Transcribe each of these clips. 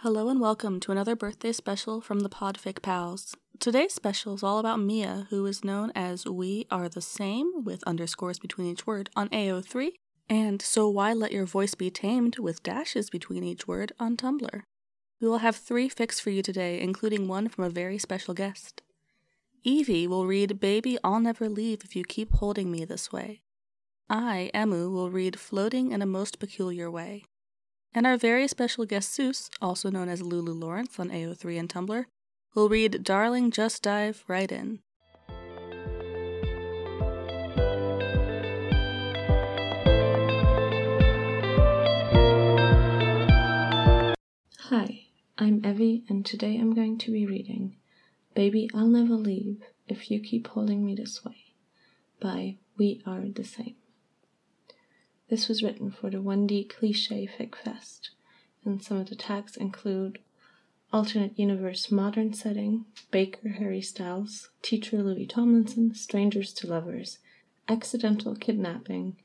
Hello and welcome to another birthday special from the Podfic Pals. Today's special is all about Mia, who is known as We Are the Same, with underscores between each word, on AO3, and So Why Let Your Voice Be Tamed, with dashes between each word, on Tumblr. We will have three fics for you today, including one from a very special guest. Evi will read Baby, I'll Never Leave If You Keep Holding Me This Way. I, Emmu, will read Floating in a Most Peculiar Way. And our very special guest Sus, also known as Lulu Lawrence on AO3 and Tumblr, will read Darling Just Dive Right In. Hi, I'm Evi, and today I'm going to be reading Baby I'll Never Leave If You Keep Holding Me This Way by We Are the Same. This was written for the 1D Cliche Fic Fest, and some of the tags include Alternate Universe Modern Setting, Baker Harry Styles, Teacher Louis Tomlinson, Strangers to Lovers, Accidental Kidnapping,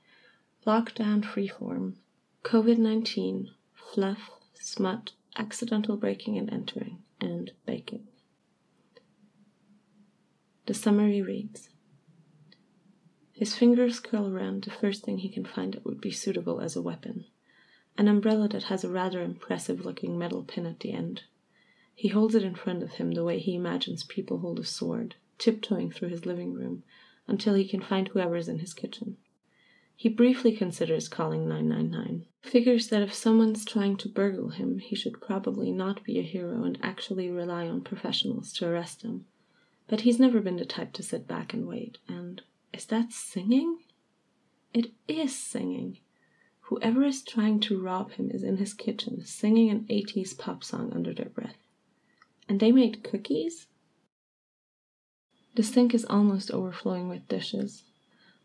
Lockdown Freeform, COVID 19, Fluff, Smut, Accidental Breaking and Entering, and Baking. The summary reads his fingers curl around the first thing he can find that would be suitable as a weapon an umbrella that has a rather impressive looking metal pin at the end. He holds it in front of him the way he imagines people hold a sword, tiptoeing through his living room until he can find whoever is in his kitchen. He briefly considers calling 999, figures that if someone's trying to burgle him, he should probably not be a hero and actually rely on professionals to arrest him. But he's never been the type to sit back and wait, and is that singing? It is singing. Whoever is trying to rob him is in his kitchen singing an 80s pop song under their breath. And they made cookies? The sink is almost overflowing with dishes.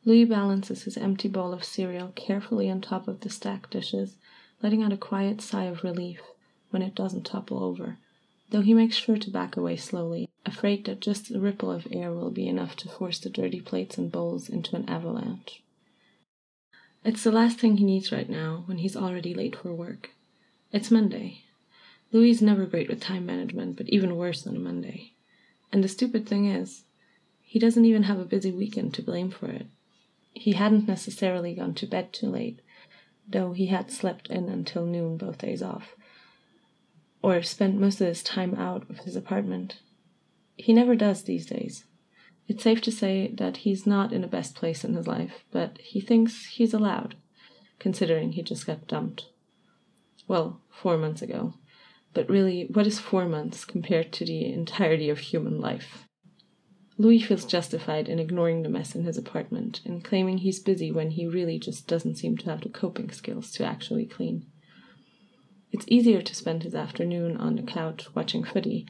Louis balances his empty bowl of cereal carefully on top of the stacked dishes, letting out a quiet sigh of relief when it doesn't topple over, though he makes sure to back away slowly, afraid that just a ripple of air will be enough to force the dirty plates and bowls into an avalanche. It's the last thing he needs right now, when he's already late for work. It's Monday. Louis is never great with time management, but even worse on a Monday. And the stupid thing is, he doesn't even have a busy weekend to blame for it. He hadn't necessarily gone to bed too late, though he had slept in until noon both days off, or spent most of his time out of his apartment. He never does these days. It's safe to say that he's not in the best place in his life, but he thinks he's allowed, considering he just got dumped. Well, four months ago. But really, what is four months compared to the entirety of human life? Louis feels justified in ignoring the mess in his apartment and claiming he's busy when he really just doesn't seem to have the coping skills to actually clean. It's easier to spend his afternoon on the couch watching footy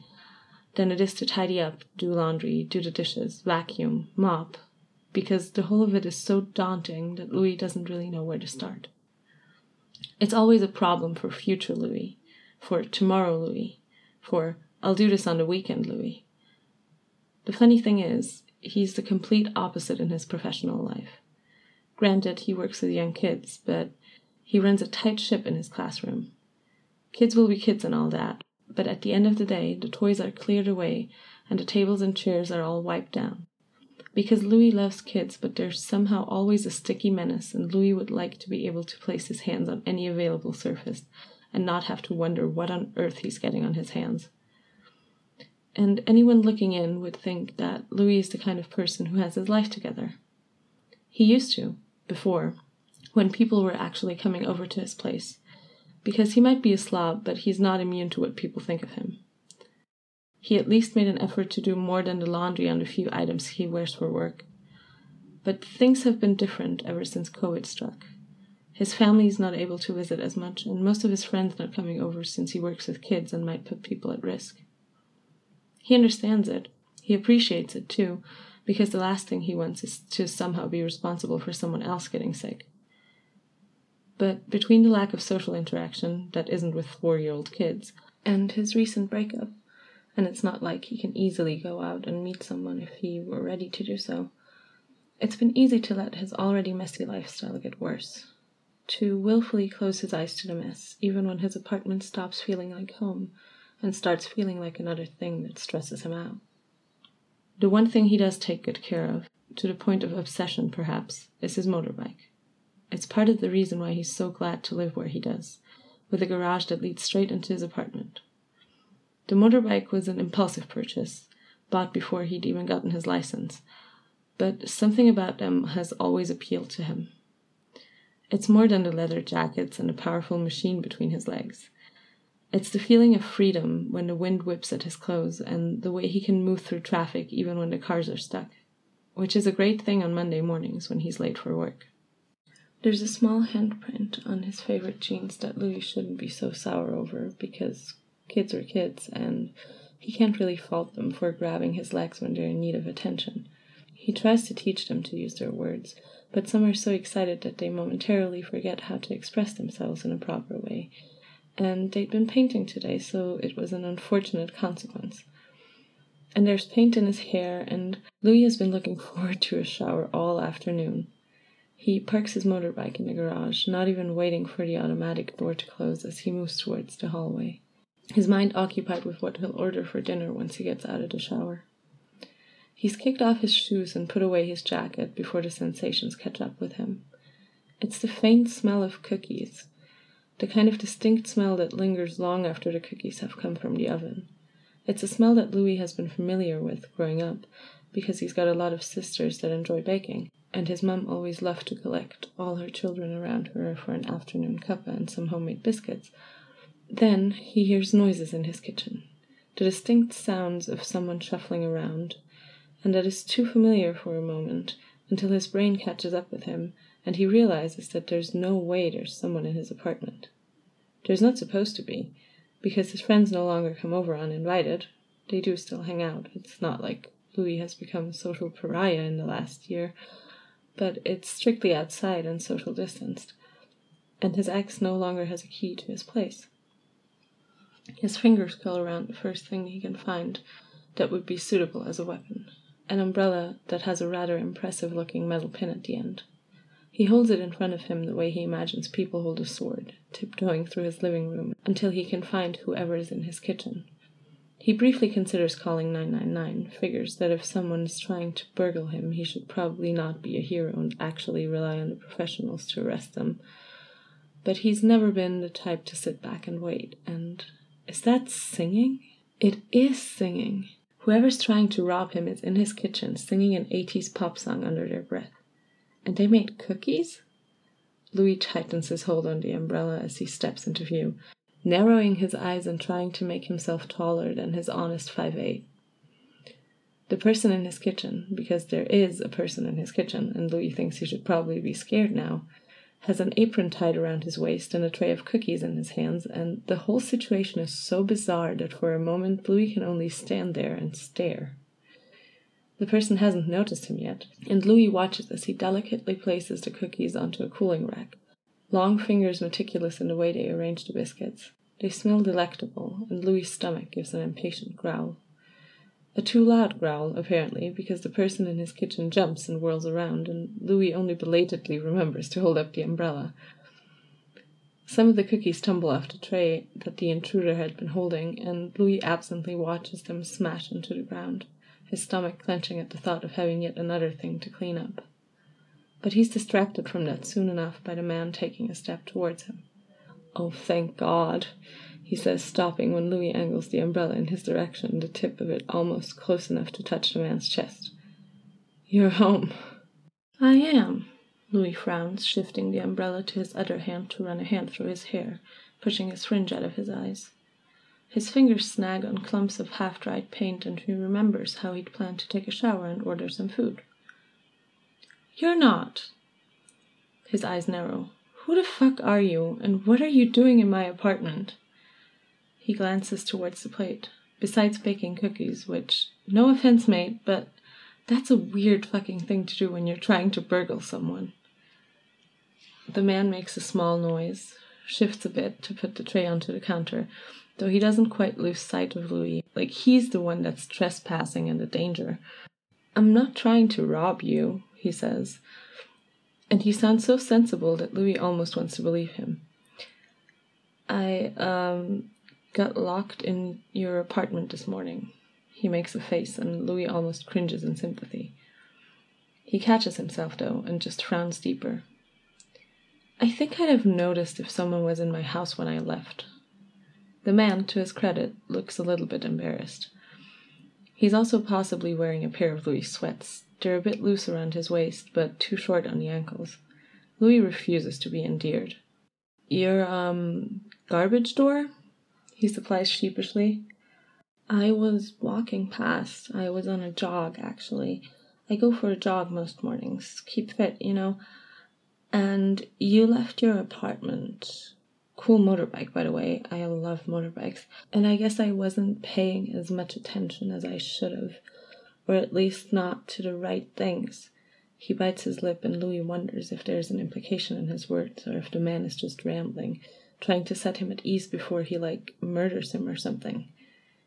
than it is to tidy up, do laundry, do the dishes, vacuum, mop, because the whole of it is so daunting that Louis doesn't really know where to start. It's always a problem for future Louis, for tomorrow Louis, for I'll do this on the weekend Louis. The funny thing is, he's the complete opposite in his professional life. Granted, he works with young kids, but he runs a tight ship in his classroom. Kids will be kids and all that, but at the end of the day, the toys are cleared away and the tables and chairs are all wiped down. Because Louis loves kids, but there's somehow always a sticky menace, and Louis would like to be able to place his hands on any available surface and not have to wonder what on earth he's getting on his hands. And anyone looking in would think that Louis is the kind of person who has his life together. He used to, before, when people were actually coming over to his place because he might be a slob, but he's not immune to what people think of him. He at least made an effort to do more than the laundry on the few items he wears for work. But things have been different ever since COVID struck. His family is not able to visit as much, and most of his friends not coming over since he works with kids and might put people at risk. He understands it. He appreciates it too, because the last thing he wants is to somehow be responsible for someone else getting sick. But between the lack of social interaction that isn't with four year old kids and his recent breakup, and it's not like he can easily go out and meet someone if he were ready to do so, it's been easy to let his already messy lifestyle get worse. to willfully close his eyes to the mess, even when his apartment stops feeling like home and starts feeling like another thing that stresses him out. The one thing he does take good care of, to the point of obsession perhaps, is his motorbike. It's part of the reason why he's so glad to live where he does, with a garage that leads straight into his apartment. The motorbike was an impulsive purchase, bought before he'd even gotten his license, but something about them has always appealed to him. It's more than the leather jackets and the powerful machine between his legs. It's the feeling of freedom when the wind whips at his clothes and the way he can move through traffic even when the cars are stuck, which is a great thing on Monday mornings when he's late for work. There's a small handprint on his favorite jeans that Louis shouldn't be so sour over because kids are kids and he can't really fault them for grabbing his legs when they're in need of attention. He tries to teach them to use their words, but some are so excited that they momentarily forget how to express themselves in a proper way and they'd been painting today, so it was an unfortunate consequence. And there's paint in his hair, and Louis has been looking forward to a shower all afternoon. He parks his motorbike in the garage, not even waiting for the automatic door to close as he moves towards the hallway, his mind occupied with what he'll order for dinner once he gets out of the shower. He's kicked off his shoes and put away his jacket before the sensations catch up with him. It's the faint smell of cookies, the kind of distinct smell that lingers long after the cookies have come from the oven. It's a smell that Louis has been familiar with growing up because he's got a lot of sisters that enjoy baking, and his mum always loved to collect all her children around her for an afternoon cuppa and some homemade biscuits. Then he hears noises in his kitchen, the distinct sounds of someone shuffling around, and that is too familiar for a moment until his brain catches up with him and he realizes that there's no way there's someone in his apartment. There's not supposed to be, because his friends no longer come over uninvited. They do still hang out. It's not like Louis has become a social pariah in the last year, but it's strictly outside and social distanced, and his ex no longer has a key to his place. His fingers curl around the first thing he can find that would be suitable as a weapon an umbrella that has a rather impressive looking metal pin at the end. He holds it in front of him the way he imagines people hold a sword, tiptoeing through his living room until he can find whoever is in his kitchen. He briefly considers calling 999, figures that if someone is trying to burgle him, he should probably not be a hero and actually rely on the professionals to arrest them. But he's never been the type to sit back and wait, and is that singing? It is singing. Whoever's trying to rob him is in his kitchen singing an 80s pop song under their breath. And they made cookies? Louis tightens his hold on the umbrella as he steps into view, narrowing his eyes and trying to make himself taller than his honest five eight. The person in his kitchen, because there is a person in his kitchen, and Louis thinks he should probably be scared now, has an apron tied around his waist and a tray of cookies in his hands, and the whole situation is so bizarre that for a moment Louis can only stand there and stare. The person hasn't noticed him yet, and Louis watches as he delicately places the cookies onto a cooling rack, long fingers meticulous in the way they arrange the biscuits. They smell delectable, and Louis's stomach gives an impatient growl. A too loud growl, apparently, because the person in his kitchen jumps and whirls around, and Louis only belatedly remembers to hold up the umbrella. Some of the cookies tumble off the tray that the intruder had been holding, and Louis absently watches them smash into the ground his stomach clenching at the thought of having yet another thing to clean up. But he's distracted from that soon enough by the man taking a step towards him. Oh, thank God, he says, stopping when Louis angles the umbrella in his direction, the tip of it almost close enough to touch the man's chest. You're home. I am. Louis frowns, shifting the umbrella to his other hand to run a hand through his hair, pushing his fringe out of his eyes. His fingers snag on clumps of half dried paint, and he remembers how he'd planned to take a shower and order some food. You're not. His eyes narrow. Who the fuck are you, and what are you doing in my apartment? He glances towards the plate. Besides baking cookies, which, no offense, mate, but that's a weird fucking thing to do when you're trying to burgle someone. The man makes a small noise, shifts a bit to put the tray onto the counter, though he doesn't quite lose sight of Louis. Like he's the one that's trespassing and the danger. I'm not trying to rob you, he says. And he sounds so sensible that Louis almost wants to believe him. I um, got locked in your apartment this morning. He makes a face, and Louis almost cringes in sympathy. He catches himself, though, and just frowns deeper. I think I'd have noticed if someone was in my house when I left. The man, to his credit, looks a little bit embarrassed. He's also possibly wearing a pair of Louis sweats. They're a bit loose around his waist, but too short on the ankles. Louis refuses to be endeared. Your, um, garbage door? He supplies sheepishly. I was walking past. I was on a jog, actually. I go for a jog most mornings. Keep fit, you know. And you left your apartment. Cool motorbike, by the way. I love motorbikes. And I guess I wasn't paying as much attention as I should have, or at least not to the right things. He bites his lip, and Louis wonders if there's an implication in his words, or if the man is just rambling, trying to set him at ease before he, like, murders him or something.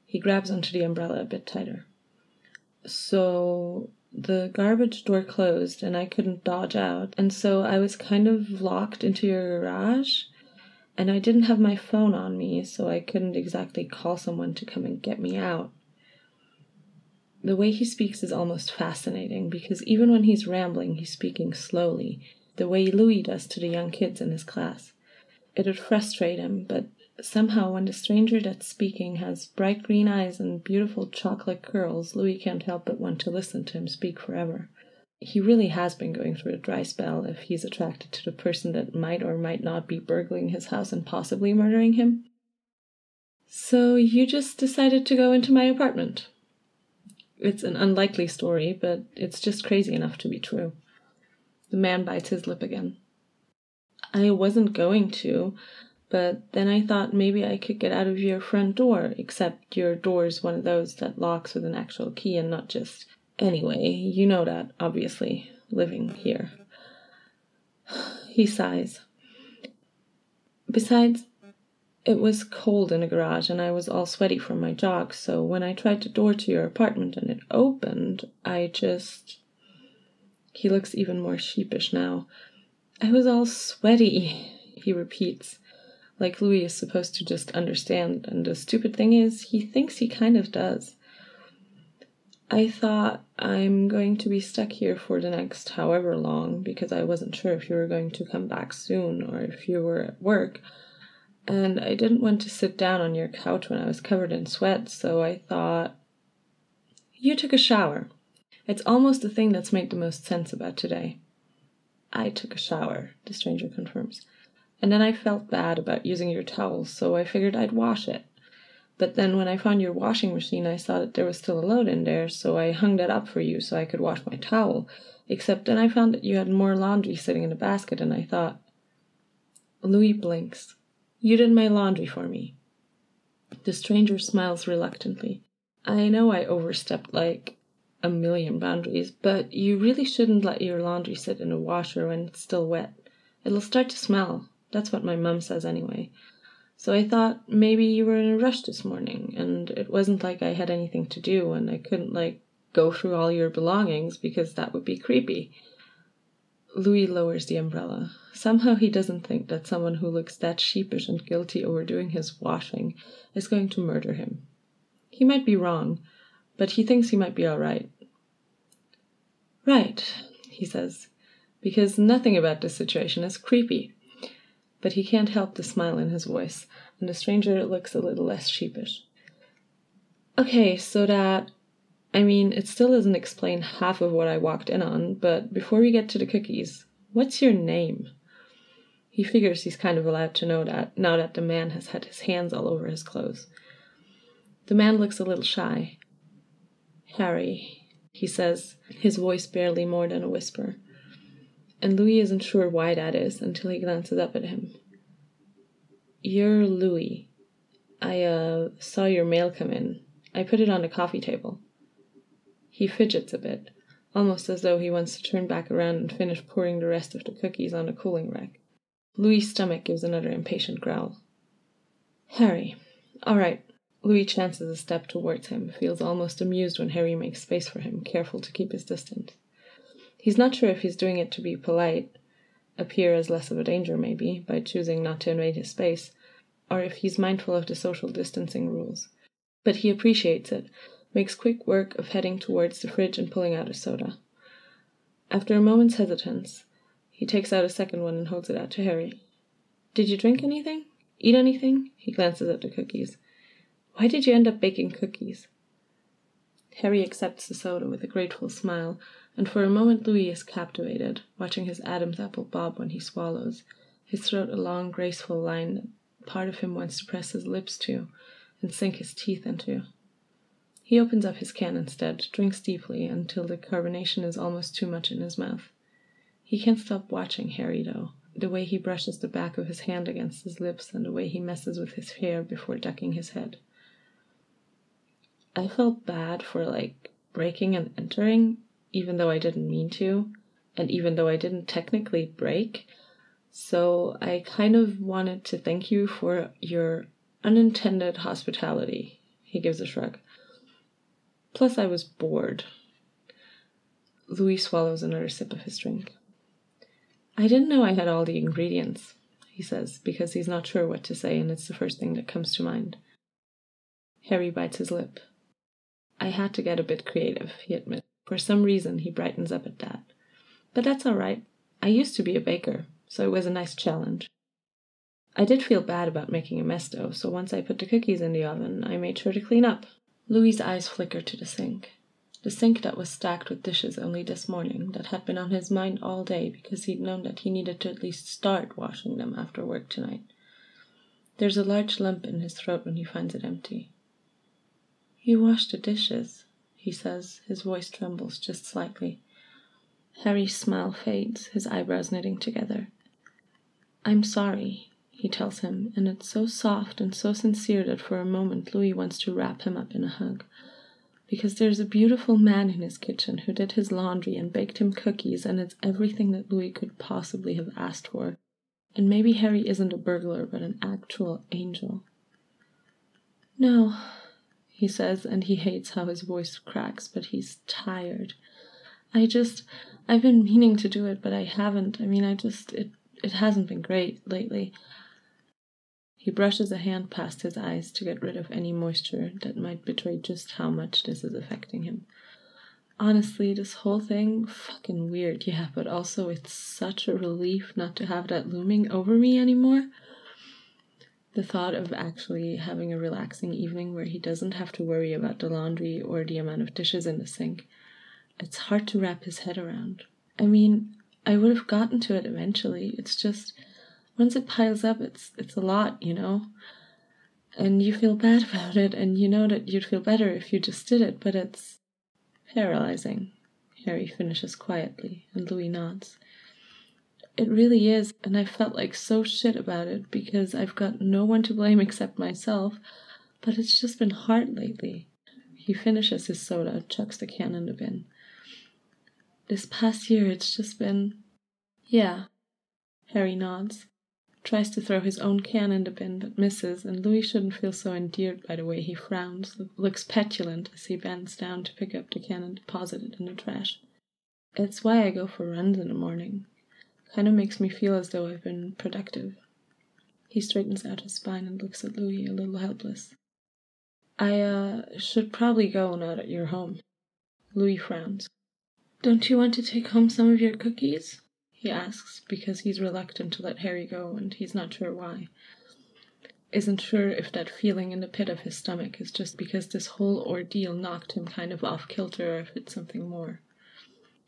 He grabs onto the umbrella a bit tighter. So, the garbage door closed and I couldn't dodge out. And so I was kind of locked into your garage. And I didn't have my phone on me, so I couldn't exactly call someone to come and get me out. The way he speaks is almost fascinating because even when he's rambling, he's speaking slowly, the way Louis does to the young kids in his class. It'd frustrate him, but Somehow, when the stranger that's speaking has bright green eyes and beautiful chocolate curls, Louis can't help but want to listen to him speak forever. He really has been going through a dry spell if he's attracted to the person that might or might not be burgling his house and possibly murdering him. So you just decided to go into my apartment. It's an unlikely story, but it's just crazy enough to be true. The man bites his lip again. I wasn't going to. But then I thought maybe I could get out of your front door, except your door's one of those that locks with an actual key and not just. Anyway, you know that, obviously, living here. He sighs. Besides, it was cold in the garage and I was all sweaty from my jog, so when I tried the door to your apartment and it opened, I just. He looks even more sheepish now. I was all sweaty, he repeats like Louis is supposed to just understand. And the stupid thing is, he thinks he kind of does. I thought I'm going to be stuck here for the next however long because I wasn't sure if you were going to come back soon or if you were at work. And I didn't want to sit down on your couch when I was covered in sweat, so I thought. You took a shower. It's almost the thing that's made the most sense about today. I took a shower, the stranger confirms. And then I felt bad about using your towels, so I figured I'd wash it. But then when I found your washing machine, I saw that there was still a load in there, so I hung that up for you so I could wash my towel. Except then I found that you had more laundry sitting in the basket, and I thought. Louis blinks. You did my laundry for me. The stranger smiles reluctantly. I know I overstepped like a million boundaries, but you really shouldn't let your laundry sit in a washer when it's still wet. It'll start to smell, that's what my mum says anyway. So I thought maybe you were in a rush this morning, and it wasn't like I had anything to do, and I couldn't, like, go through all your belongings because that would be creepy. Louis lowers the umbrella. Somehow he doesn't think that someone who looks that sheepish and guilty over doing his washing is going to murder him. He might be wrong, but he thinks he might be all right. Right, he says, because nothing about this situation is creepy but he can't help the smile in his voice, and the stranger looks a little less sheepish. Okay, so that. I mean, it still doesn't explain half of what I walked in on, but before we get to the cookies, what's your name? He figures he's kind of allowed to know that, now that the man has had his hands all over his clothes. The man looks a little shy. Harry, he says, his voice barely more than a whisper and Louis isn't sure why that is until he glances up at him. You're Louis. I uh, saw your mail come in. I put it on the coffee table. He fidgets a bit, almost as though he wants to turn back around and finish pouring the rest of the cookies on a cooling rack. Louis' stomach gives another impatient growl. Harry. All right. Louis chances a step towards him, feels almost amused when Harry makes space for him, careful to keep his distance. He's not sure if he's doing it to be polite, appear as less of a danger, maybe, by choosing not to invade his space, or if he's mindful of the social distancing rules. But he appreciates it, makes quick work of heading towards the fridge and pulling out a soda. After a moment's hesitance, he takes out a second one and holds it out to Harry. Did you drink anything? Eat anything? He glances at the cookies. Why did you end up baking cookies? Harry accepts the soda with a grateful smile, and for a moment Louis is captivated, watching his Adam's apple bob when he swallows, his throat a long, graceful line that part of him wants to press his lips to and sink his teeth into. He opens up his can instead, drinks deeply until the carbonation is almost too much in his mouth. He can't stop watching Harry, though, the way he brushes the back of his hand against his lips and the way he messes with his hair before ducking his head. I felt bad for like breaking and entering, even though I didn't mean to, and even though I didn't technically break. So I kind of wanted to thank you for your unintended hospitality. He gives a shrug. Plus, I was bored. Louis swallows another sip of his drink. I didn't know I had all the ingredients, he says, because he's not sure what to say and it's the first thing that comes to mind. Harry bites his lip. I had to get a bit creative, he admits. For some reason, he brightens up at that. But that's all right. I used to be a baker, so it was a nice challenge. I did feel bad about making a mess though, so once I put the cookies in the oven, I made sure to clean up. Louis's eyes flicker to the sink. The sink that was stacked with dishes only this morning, that had been on his mind all day because he'd known that he needed to at least start washing them after work tonight. There's a large lump in his throat when he finds it empty. You washed the dishes, he says. His voice trembles just slightly. Harry's smile fades, his eyebrows knitting together. I'm sorry, he tells him, and it's so soft and so sincere that for a moment Louis wants to wrap him up in a hug. Because there's a beautiful man in his kitchen who did his laundry and baked him cookies, and it's everything that Louis could possibly have asked for. And maybe Harry isn't a burglar, but an actual angel. No, he says, and he hates how his voice cracks, but he's tired. I just, I've been meaning to do it, but I haven't. I mean, I just, it, it hasn't been great lately. He brushes a hand past his eyes to get rid of any moisture that might betray just how much this is affecting him. Honestly, this whole thing, fucking weird, yeah, but also it's such a relief not to have that looming over me anymore. The thought of actually having a relaxing evening where he doesn't have to worry about the laundry or the amount of dishes in the sink, it's hard to wrap his head around. I mean, I would have gotten to it eventually. It's just once it piles up, it's it's a lot, you know. And you feel bad about it, and you know that you'd feel better if you just did it, but it's paralyzing. Harry finishes quietly, and Louis nods. It really is, and I felt like so shit about it because I've got no one to blame except myself, but it's just been hard lately. He finishes his soda, chucks the can in the bin. This past year, it's just been. Yeah. Harry nods, tries to throw his own can in the bin, but misses, and Louis shouldn't feel so endeared by the way he frowns, looks petulant as he bends down to pick up the can and deposit it in the trash. It's why I go for runs in the morning. Kind of makes me feel as though I've been productive. He straightens out his spine and looks at Louis a little helpless. I, uh, should probably go now that you're home. Louis frowns. Don't you want to take home some of your cookies? He asks, because he's reluctant to let Harry go and he's not sure why. Isn't sure if that feeling in the pit of his stomach is just because this whole ordeal knocked him kind of off kilter or if it's something more.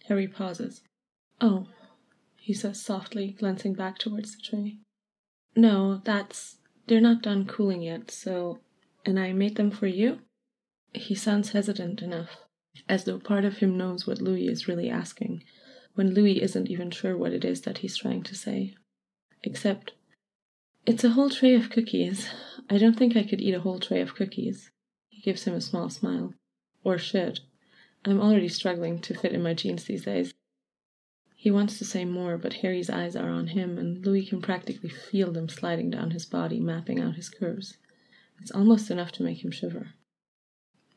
Harry pauses. Oh, he says softly, glancing back towards the tray. No, that's. They're not done cooling yet, so. And I made them for you? He sounds hesitant enough, as though part of him knows what Louis is really asking, when Louis isn't even sure what it is that he's trying to say. Except, it's a whole tray of cookies. I don't think I could eat a whole tray of cookies. He gives him a small smile. Or should. I'm already struggling to fit in my jeans these days. He wants to say more, but Harry's eyes are on him, and Louis can practically feel them sliding down his body, mapping out his curves. It's almost enough to make him shiver.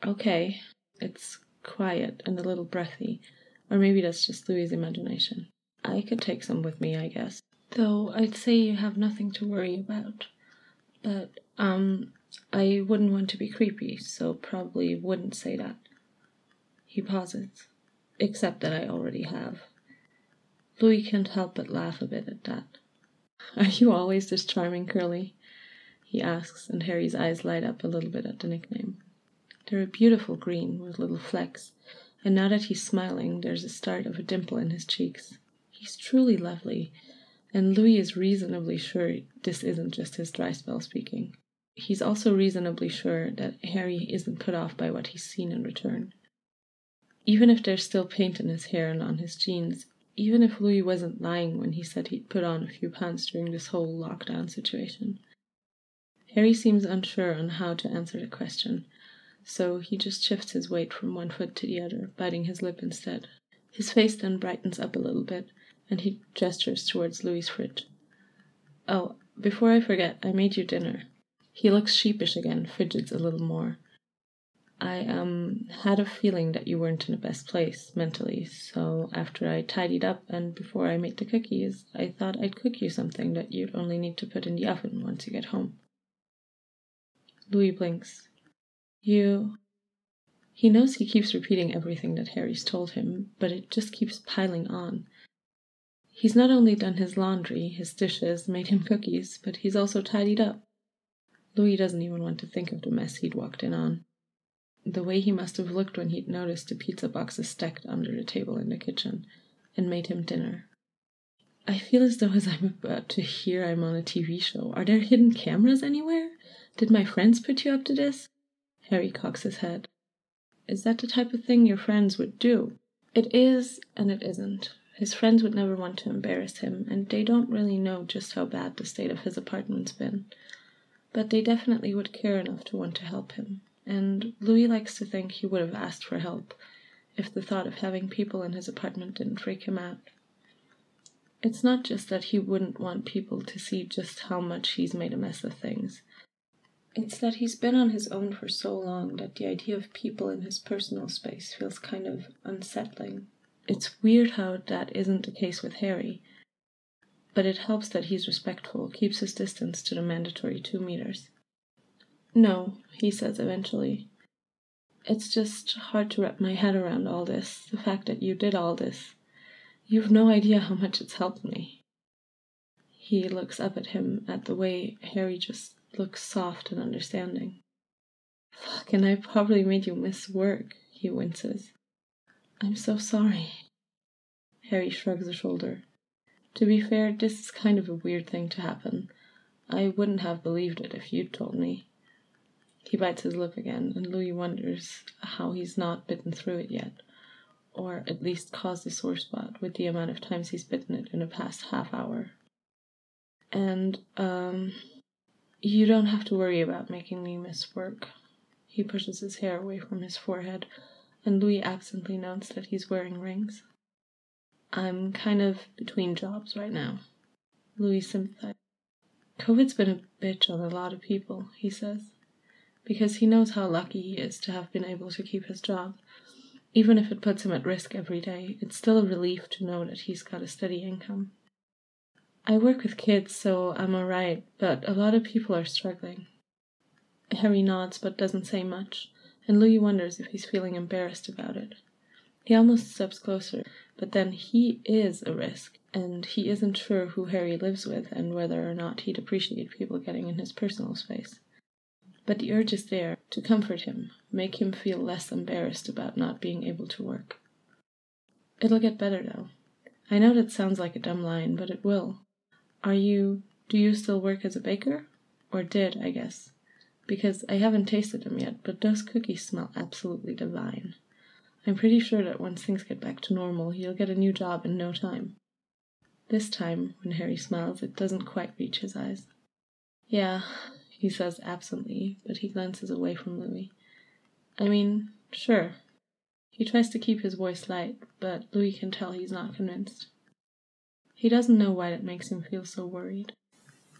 Okay, it's quiet and a little breathy, or maybe that's just Louis's imagination. I could take some with me, I guess. Though I'd say you have nothing to worry about. But, um, I wouldn't want to be creepy, so probably wouldn't say that. He pauses. Except that I already have. Louis can't help but laugh a bit at that. Are you always this charming, Curly? he asks, and Harry's eyes light up a little bit at the nickname. They're a beautiful green with little flecks, and now that he's smiling, there's a start of a dimple in his cheeks. He's truly lovely, and Louis is reasonably sure this isn't just his dry spell speaking. He's also reasonably sure that Harry isn't put off by what he's seen in return. Even if there's still paint in his hair and on his jeans, even if Louis wasn't lying when he said he'd put on a few pounds during this whole lockdown situation. Harry seems unsure on how to answer the question, so he just shifts his weight from one foot to the other, biting his lip instead. His face then brightens up a little bit, and he gestures towards Louis's fridge. Oh, before I forget, I made you dinner. He looks sheepish again, fidgets a little more. I um had a feeling that you weren't in the best place mentally, so after I tidied up and before I made the cookies, I thought I'd cook you something that you'd only need to put in the oven once you get home. Louis blinks. You. He knows he keeps repeating everything that Harry's told him, but it just keeps piling on. He's not only done his laundry, his dishes, made him cookies, but he's also tidied up. Louis doesn't even want to think of the mess he'd walked in on the way he must have looked when he'd noticed the pizza boxes stacked under the table in the kitchen, and made him dinner. I feel as though as I'm about to hear I'm on a TV show. Are there hidden cameras anywhere? Did my friends put you up to this? Harry cocks his head. Is that the type of thing your friends would do? It is, and it isn't. His friends would never want to embarrass him, and they don't really know just how bad the state of his apartment's been. But they definitely would care enough to want to help him and Louis likes to think he would have asked for help if the thought of having people in his apartment didn't freak him out. It's not just that he wouldn't want people to see just how much he's made a mess of things. It's that he's been on his own for so long that the idea of people in his personal space feels kind of unsettling. It's weird how that isn't the case with Harry, but it helps that he's respectful, keeps his distance to the mandatory two meters. No, he says eventually. It's just hard to wrap my head around all this, the fact that you did all this. You've no idea how much it's helped me. He looks up at him at the way Harry just looks soft and understanding. Fuck, and I probably made you miss work, he winces. I'm so sorry. Harry shrugs a shoulder. To be fair, this is kind of a weird thing to happen. I wouldn't have believed it if you'd told me. He bites his lip again, and Louis wonders how he's not bitten through it yet, or at least caused a sore spot with the amount of times he's bitten it in the past half hour. And, um, you don't have to worry about making me miss work. He pushes his hair away from his forehead, and Louis absently notes that he's wearing rings. I'm kind of between jobs right now. Louis sympathizes. COVID's been a bitch on a lot of people, he says because he knows how lucky he is to have been able to keep his job. Even if it puts him at risk every day, it's still a relief to know that he's got a steady income. I work with kids, so I'm alright, but a lot of people are struggling. Harry nods but doesn't say much, and Louis wonders if he's feeling embarrassed about it. He almost steps closer, but then he is a risk, and he isn't sure who Harry lives with and whether or not he'd appreciate people getting in his personal space. But the urge is there to comfort him, make him feel less embarrassed about not being able to work. It'll get better though. I know that sounds like a dumb line, but it will. Are you. do you still work as a baker? Or did, I guess. Because I haven't tasted them yet, but those cookies smell absolutely divine. I'm pretty sure that once things get back to normal, you'll get a new job in no time. This time, when Harry smiles, it doesn't quite reach his eyes. Yeah, he says absently, but he glances away from Louis. I mean, sure. He tries to keep his voice light, but Louis can tell he's not convinced. He doesn't know why that makes him feel so worried.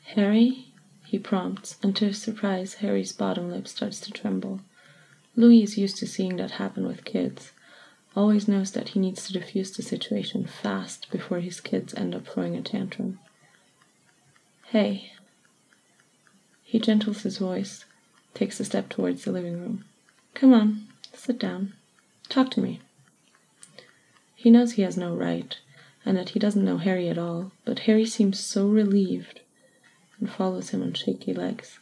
Harry? he prompts, and to his surprise, Harry's bottom lip starts to tremble. Louis is used to seeing that happen with kids. always knows that he needs to diffuse the situation fast before his kids end up throwing a tantrum. Hey. He gentles his voice, takes a step towards the living room. Come on, sit down. Talk to me. He knows he has no right, and that he doesn't know Harry at all, but Harry seems so relieved and follows him on shaky legs.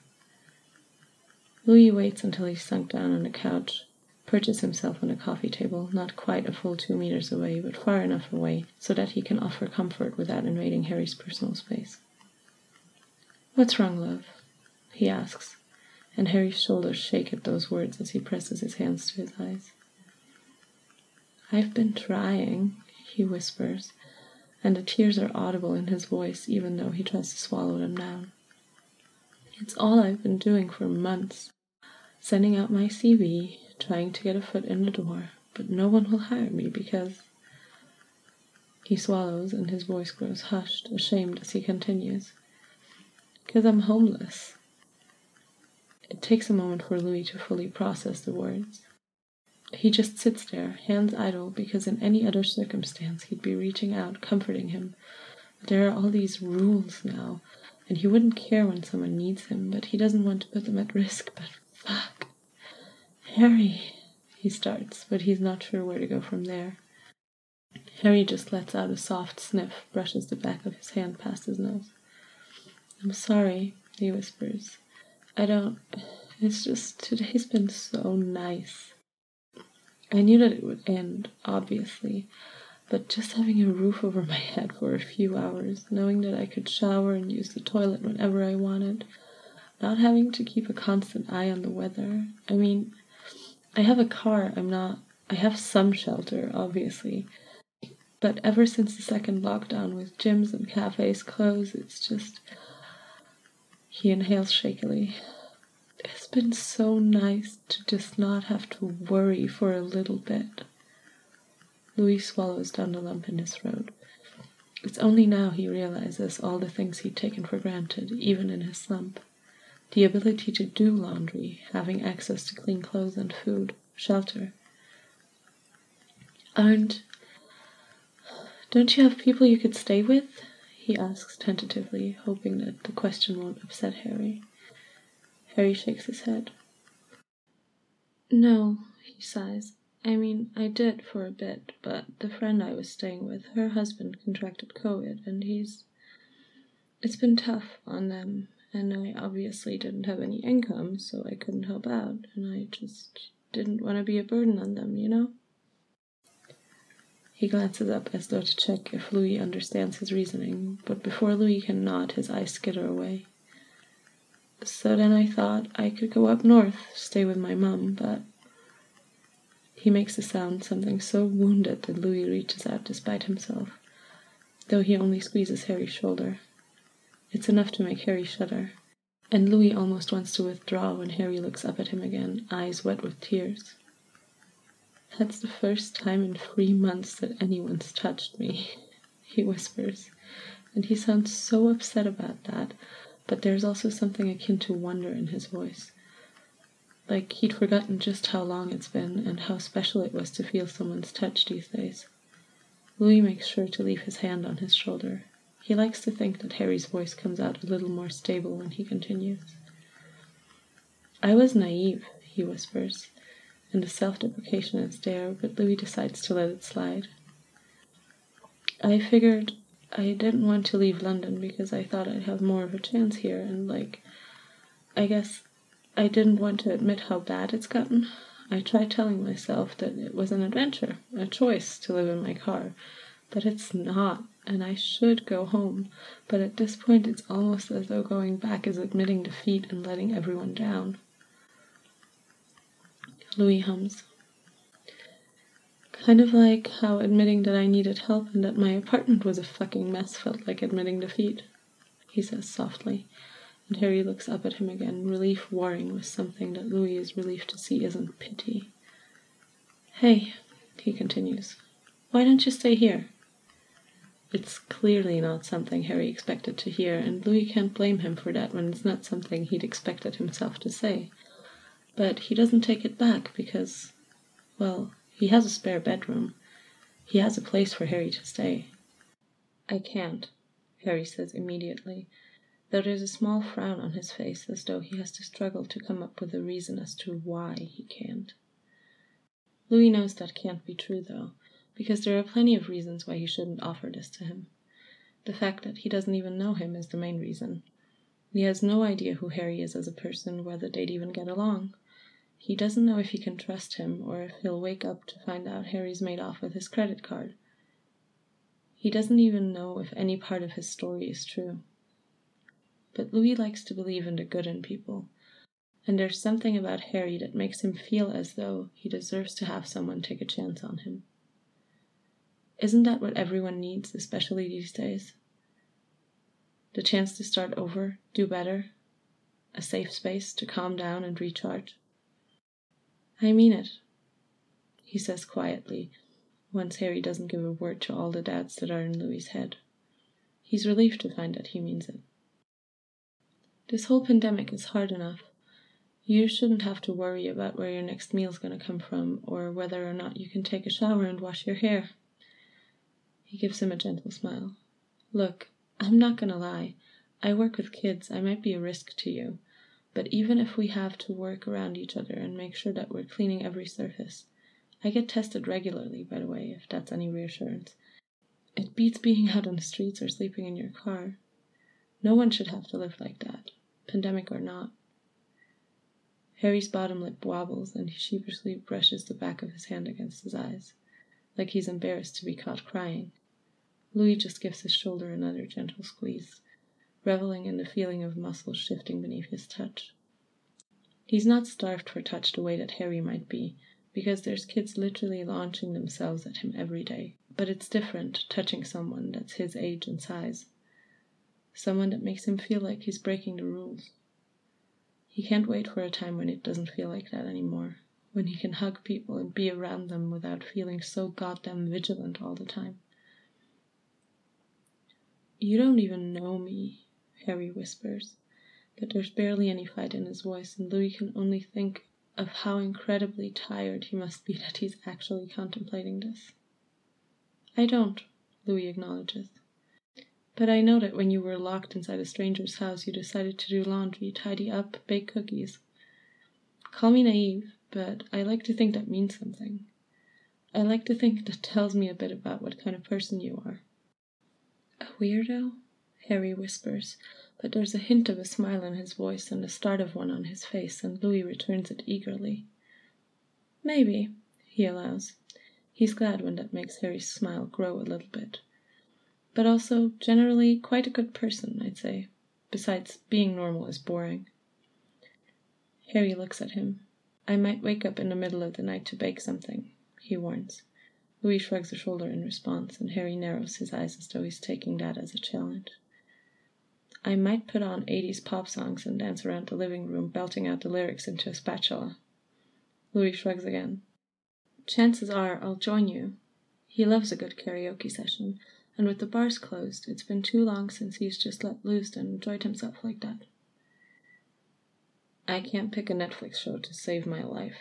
Louis waits until he's sunk down on a couch, perches himself on a coffee table, not quite a full two meters away, but far enough away so that he can offer comfort without invading Harry's personal space. What's wrong, love? he asks, and Harry's shoulders shake at those words as he presses his hands to his eyes. I've been trying, he whispers, and the tears are audible in his voice even though he tries to swallow them down. It's all I've been doing for months sending out my CV, trying to get a foot in the door, but no one will hire me because. He swallows and his voice grows hushed, ashamed as he continues. Because I'm homeless. It takes a moment for Louis to fully process the words. He just sits there, hands idle, because in any other circumstance he'd be reaching out, comforting him. But there are all these rules now, and he wouldn't care when someone needs him, but he doesn't want to put them at risk. But fuck. Harry, he starts, but he's not sure where to go from there. Harry just lets out a soft sniff, brushes the back of his hand past his nose. I'm sorry, he whispers. I don't. It's just today's been so nice. I knew that it would end, obviously, but just having a roof over my head for a few hours, knowing that I could shower and use the toilet whenever I wanted, not having to keep a constant eye on the weather. I mean, I have a car, I'm not. I have some shelter, obviously. But ever since the second lockdown, with gyms and cafes closed, it's just. He inhales shakily. It's been so nice to just not have to worry for a little bit. Louis swallows down the lump in his throat. It's only now he realizes all the things he'd taken for granted, even in his slump. The ability to do laundry, having access to clean clothes and food, shelter. Aren't. Don't you have people you could stay with? he asks tentatively, hoping that the question won't upset Harry. Harry shakes his head. No, he sighs. I mean, I did for a bit, but the friend I was staying with, her husband contracted COVID, and he's. It's been tough on them, and I obviously didn't have any income, so I couldn't help out, and I just didn't want to be a burden on them, you know? He glances up as though to check if Louis understands his reasoning, but before Louis can nod, his eyes skitter away. So then I thought I could go up north, stay with my mum, but he makes a sound, something so wounded that Louis reaches out despite himself, though he only squeezes Harry's shoulder. It's enough to make Harry shudder, and Louis almost wants to withdraw when Harry looks up at him again, eyes wet with tears. That's the first time in three months that anyone's touched me, he whispers, and he sounds so upset about that, but there's also something akin to wonder in his voice. Like he'd forgotten just how long it's been and how special it was to feel someone's touch these days. Louis makes sure to leave his hand on his shoulder. He likes to think that Harry's voice comes out a little more stable when he continues. I was naive, he whispers, and the self deprecation is there, but Louis decides to let it slide. I figured I didn't want to leave London because I thought I'd have more of a chance here, and like, I guess I didn't want to admit how bad it's gotten. I tried telling myself that it was an adventure, a choice to live in my car, but it's not, and I should go home. But at this point, it's almost as though going back is admitting defeat and letting everyone down. Louis hums. Kind of like how admitting that I needed help and that my apartment was a fucking mess felt like admitting defeat, he says softly and Harry looks up at him again, relief warring with something that Louis is relieved to see isn't pity. Hey, he continues, why don't you stay here? It's clearly not something Harry expected to hear, and Louis can't blame him for that when it's not something he'd expected himself to say. But he doesn't take it back because, well, He has a spare bedroom. He has a place for Harry to stay. I can't, Harry says immediately, though there's a small frown on his face as though he has to struggle to come up with a reason as to why he can't. Louis knows that can't be true though, because there are plenty of reasons why he shouldn't offer this to him. The fact that he doesn't even know him is the main reason. He has no idea who Harry is as a person, whether they'd even get along. He doesn't know if he can trust him or if he'll wake up to find out Harry's made off with his credit card. He doesn't even know if any part of his story is true. But Louis likes to believe in the good in people, and there's something about Harry that makes him feel as though he deserves to have someone take a chance on him. Isn't that what everyone needs, especially these days? The chance to start over, do better, a safe space to calm down and recharge. I mean it, he says quietly, once Harry doesn't give a word to all the doubts that are in Louis's head. He's relieved to find that he means it. This whole pandemic is hard enough. You shouldn't have to worry about where your next meal's going to come from or whether or not you can take a shower and wash your hair. He gives him a gentle smile. Look, I'm not going to lie. I work with kids. I might be a risk to you. But even if we have to work around each other and make sure that we're cleaning every surface, I get tested regularly, by the way, if that's any reassurance. It beats being out on the streets or sleeping in your car. No one should have to live like that, pandemic or not. Harry's bottom lip wobbles and he sheepishly brushes the back of his hand against his eyes, like he's embarrassed to be caught crying. Louis just gives his shoulder another gentle squeeze, reveling in the feeling of muscles shifting beneath his touch. He's not starved for touch the way that Harry might be, because there's kids literally launching themselves at him every day. But it's different touching someone that's his age and size. Someone that makes him feel like he's breaking the rules. He can't wait for a time when it doesn't feel like that anymore, when he can hug people and be around them without feeling so goddamn vigilant all the time. You don't even know me, Harry whispers, but there's barely any fight in his voice, and Louis can only think of how incredibly tired he must be that he's actually contemplating this. I don't, Louis acknowledges. But I know that when you were locked inside a stranger's house, you decided to do laundry, tidy up, bake cookies. Call me naive, but I like to think that means something. I like to think that tells me a bit about what kind of person you are. A weirdo? Harry whispers, but there's a hint of a smile in his voice and the start of one on his face, and Louis returns it eagerly. Maybe, he allows. He's glad when that makes Harry's smile grow a little bit. But also, generally, quite a good person, I'd say. Besides, being normal is boring. Harry looks at him. I might wake up in the middle of the night to bake something, he warns. Louis shrugs a shoulder in response, and Harry narrows his eyes as though he's taking that as a challenge. I might put on 80s pop songs and dance around the living room belting out the lyrics into a spatula. Louis shrugs again. Chances are I'll join you. He loves a good karaoke session, and with the bars closed, it's been too long since he's just let loose and enjoyed himself like that. I can't pick a Netflix show to save my life.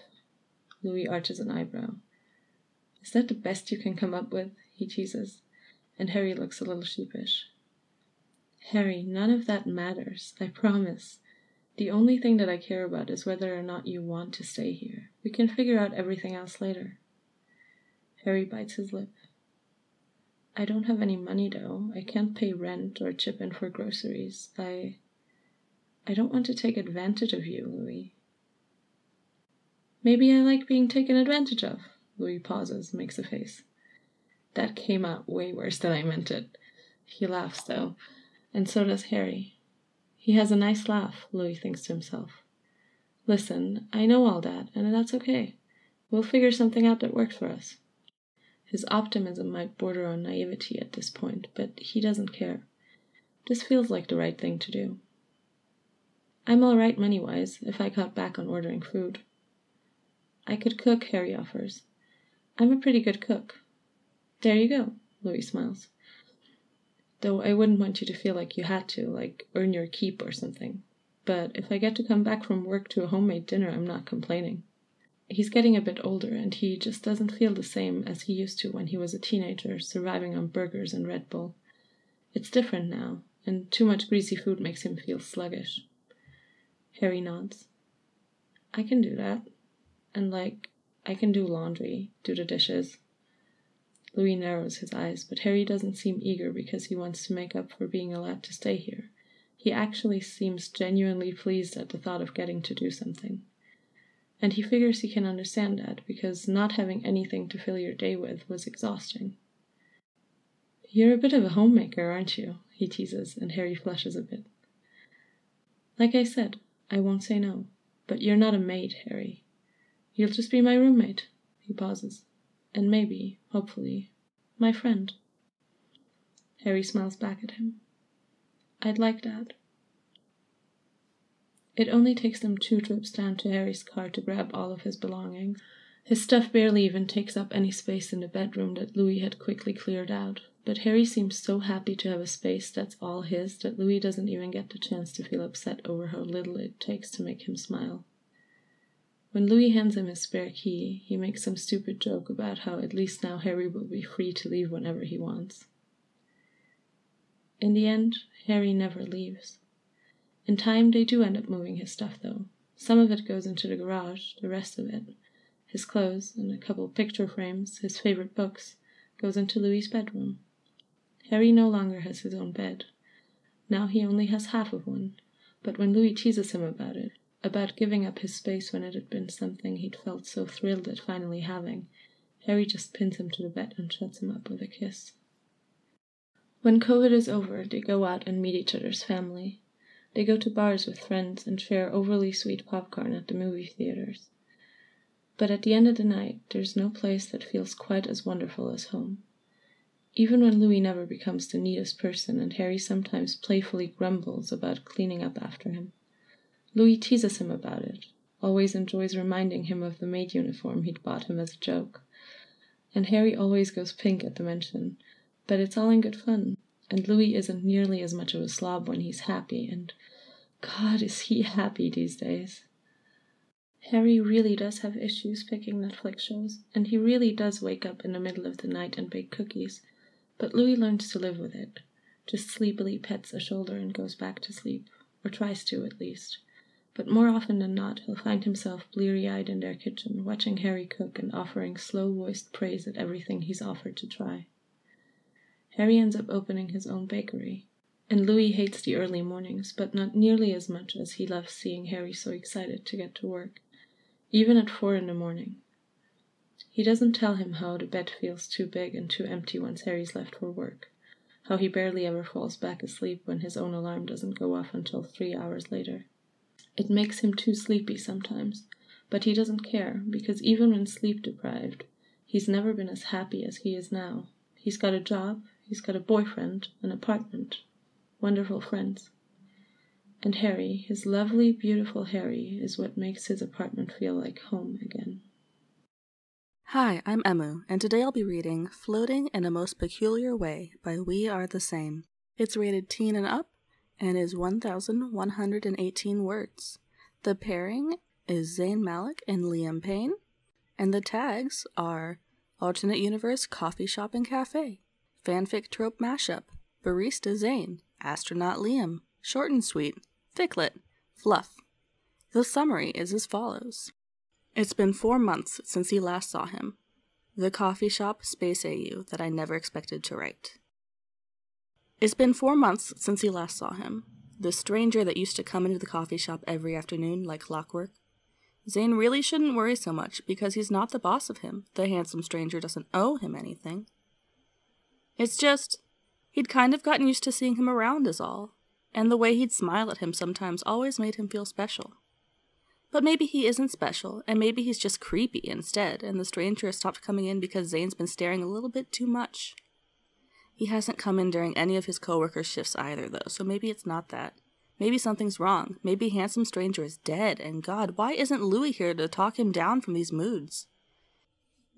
Louis arches an eyebrow. Is that the best you can come up with? he teases, and Harry looks a little sheepish. Harry, none of that matters, I promise. The only thing that I care about is whether or not you want to stay here. We can figure out everything else later. Harry bites his lip. I don't have any money though. I can't pay rent or chip in for groceries. I. I don't want to take advantage of you, Louis. Maybe I like being taken advantage of. Louis pauses, makes a face. That came out way worse than I meant it. He laughs though and so does Harry. He has a nice laugh, Louis thinks to himself. Listen, I know all that, and that's okay. We'll figure something out that works for us. His optimism might border on naivety at this point, but he doesn't care. This feels like the right thing to do. I'm all right money wise if I cut back on ordering food. I could cook, Harry offers. I'm a pretty good cook. There you go, Louis smiles. Though I wouldn't want you to feel like you had to, like earn your keep or something. But if I get to come back from work to a homemade dinner, I'm not complaining. He's getting a bit older and he just doesn't feel the same as he used to when he was a teenager surviving on burgers and Red Bull. It's different now, and too much greasy food makes him feel sluggish. Harry nods. I can do that. And like, I can do laundry, do the dishes. Louis narrows his eyes, but Harry doesn't seem eager because he wants to make up for being allowed to stay here. He actually seems genuinely pleased at the thought of getting to do something. And he figures he can understand that because not having anything to fill your day with was exhausting. You're a bit of a homemaker, aren't you? he teases, and Harry flushes a bit. Like I said, I won't say no. But you're not a maid, Harry. You'll just be my roommate. He pauses. And maybe, hopefully, my friend. Harry smiles back at him. I'd like that. It only takes them two trips down to Harry's car to grab all of his belongings. His stuff barely even takes up any space in the bedroom that Louis had quickly cleared out, but Harry seems so happy to have a space that's all his that Louis doesn't even get the chance to feel upset over how little it takes to make him smile. When Louis hands him his spare key, he makes some stupid joke about how at least now Harry will be free to leave whenever he wants. In the end, Harry never leaves. In time, they do end up moving his stuff, though. Some of it goes into the garage, the rest of it, his clothes and a couple picture frames, his favorite books, goes into Louis's bedroom. Harry no longer has his own bed. Now he only has half of one, but when Louis teases him about it, about giving up his space when it had been something he'd felt so thrilled at finally having, Harry just pins him to the bed and shuts him up with a kiss. When COVID is over, they go out and meet each other's family. They go to bars with friends and share overly sweet popcorn at the movie theaters. But at the end of the night, there's no place that feels quite as wonderful as home. Even when Louis never becomes the neatest person and Harry sometimes playfully grumbles about cleaning up after him, Louis teases him about it, always enjoys reminding him of the maid uniform he'd bought him as a joke. And Harry always goes pink at the mention, but it's all in good fun, and Louis isn't nearly as much of a slob when he's happy, and God, is he happy these days. Harry really does have issues picking Netflix shows, and he really does wake up in the middle of the night and bake cookies, but Louis learns to live with it, just sleepily pets a shoulder and goes back to sleep, or tries to at least. But more often than not, he'll find himself bleary eyed in their kitchen, watching Harry cook and offering slow voiced praise at everything he's offered to try. Harry ends up opening his own bakery. And Louis hates the early mornings, but not nearly as much as he loves seeing Harry so excited to get to work, even at four in the morning. He doesn't tell him how the bed feels too big and too empty once Harry's left for work, how he barely ever falls back asleep when his own alarm doesn't go off until three hours later. It makes him too sleepy sometimes, but he doesn't care because even when sleep deprived, he's never been as happy as he is now. He's got a job, He's got a boyfriend, an apartment, wonderful friends. And Harry, his lovely, beautiful Harry, is what makes his apartment feel like home again. Hi, I'm Emmu, and today I'll be reading Floating in a Most Peculiar Way by We Are the Same. It's rated teen and up and is 1,118 words. The pairing is Zayn Malik and Liam Payne, and the tags are Alternate Universe Coffee Shop and Cafe. Fanfic trope mashup. Barista Zayn. Astronaut Liam. Short and sweet. Ficlet. Fluff. The summary is as follows. It's been four months since he last saw him. The coffee shop Space AU that I never expected to write. It's been four months since he last saw him. The stranger that used to come into the coffee shop every afternoon like clockwork. Zayn really shouldn't worry so much because he's not the boss of him. The handsome stranger doesn't owe him anything. It's just, he'd kind of gotten used to seeing him around, is all, and the way he'd smile at him sometimes always made him feel special. But maybe he isn't special, and maybe he's just creepy instead, and the stranger has stopped coming in because Zayn's been staring a little bit too much. He hasn't come in during any of his coworkers' shifts either, though, so maybe it's not that. Maybe something's wrong. Maybe Handsome Stranger is dead, and God, why isn't Louis here to talk him down from these moods?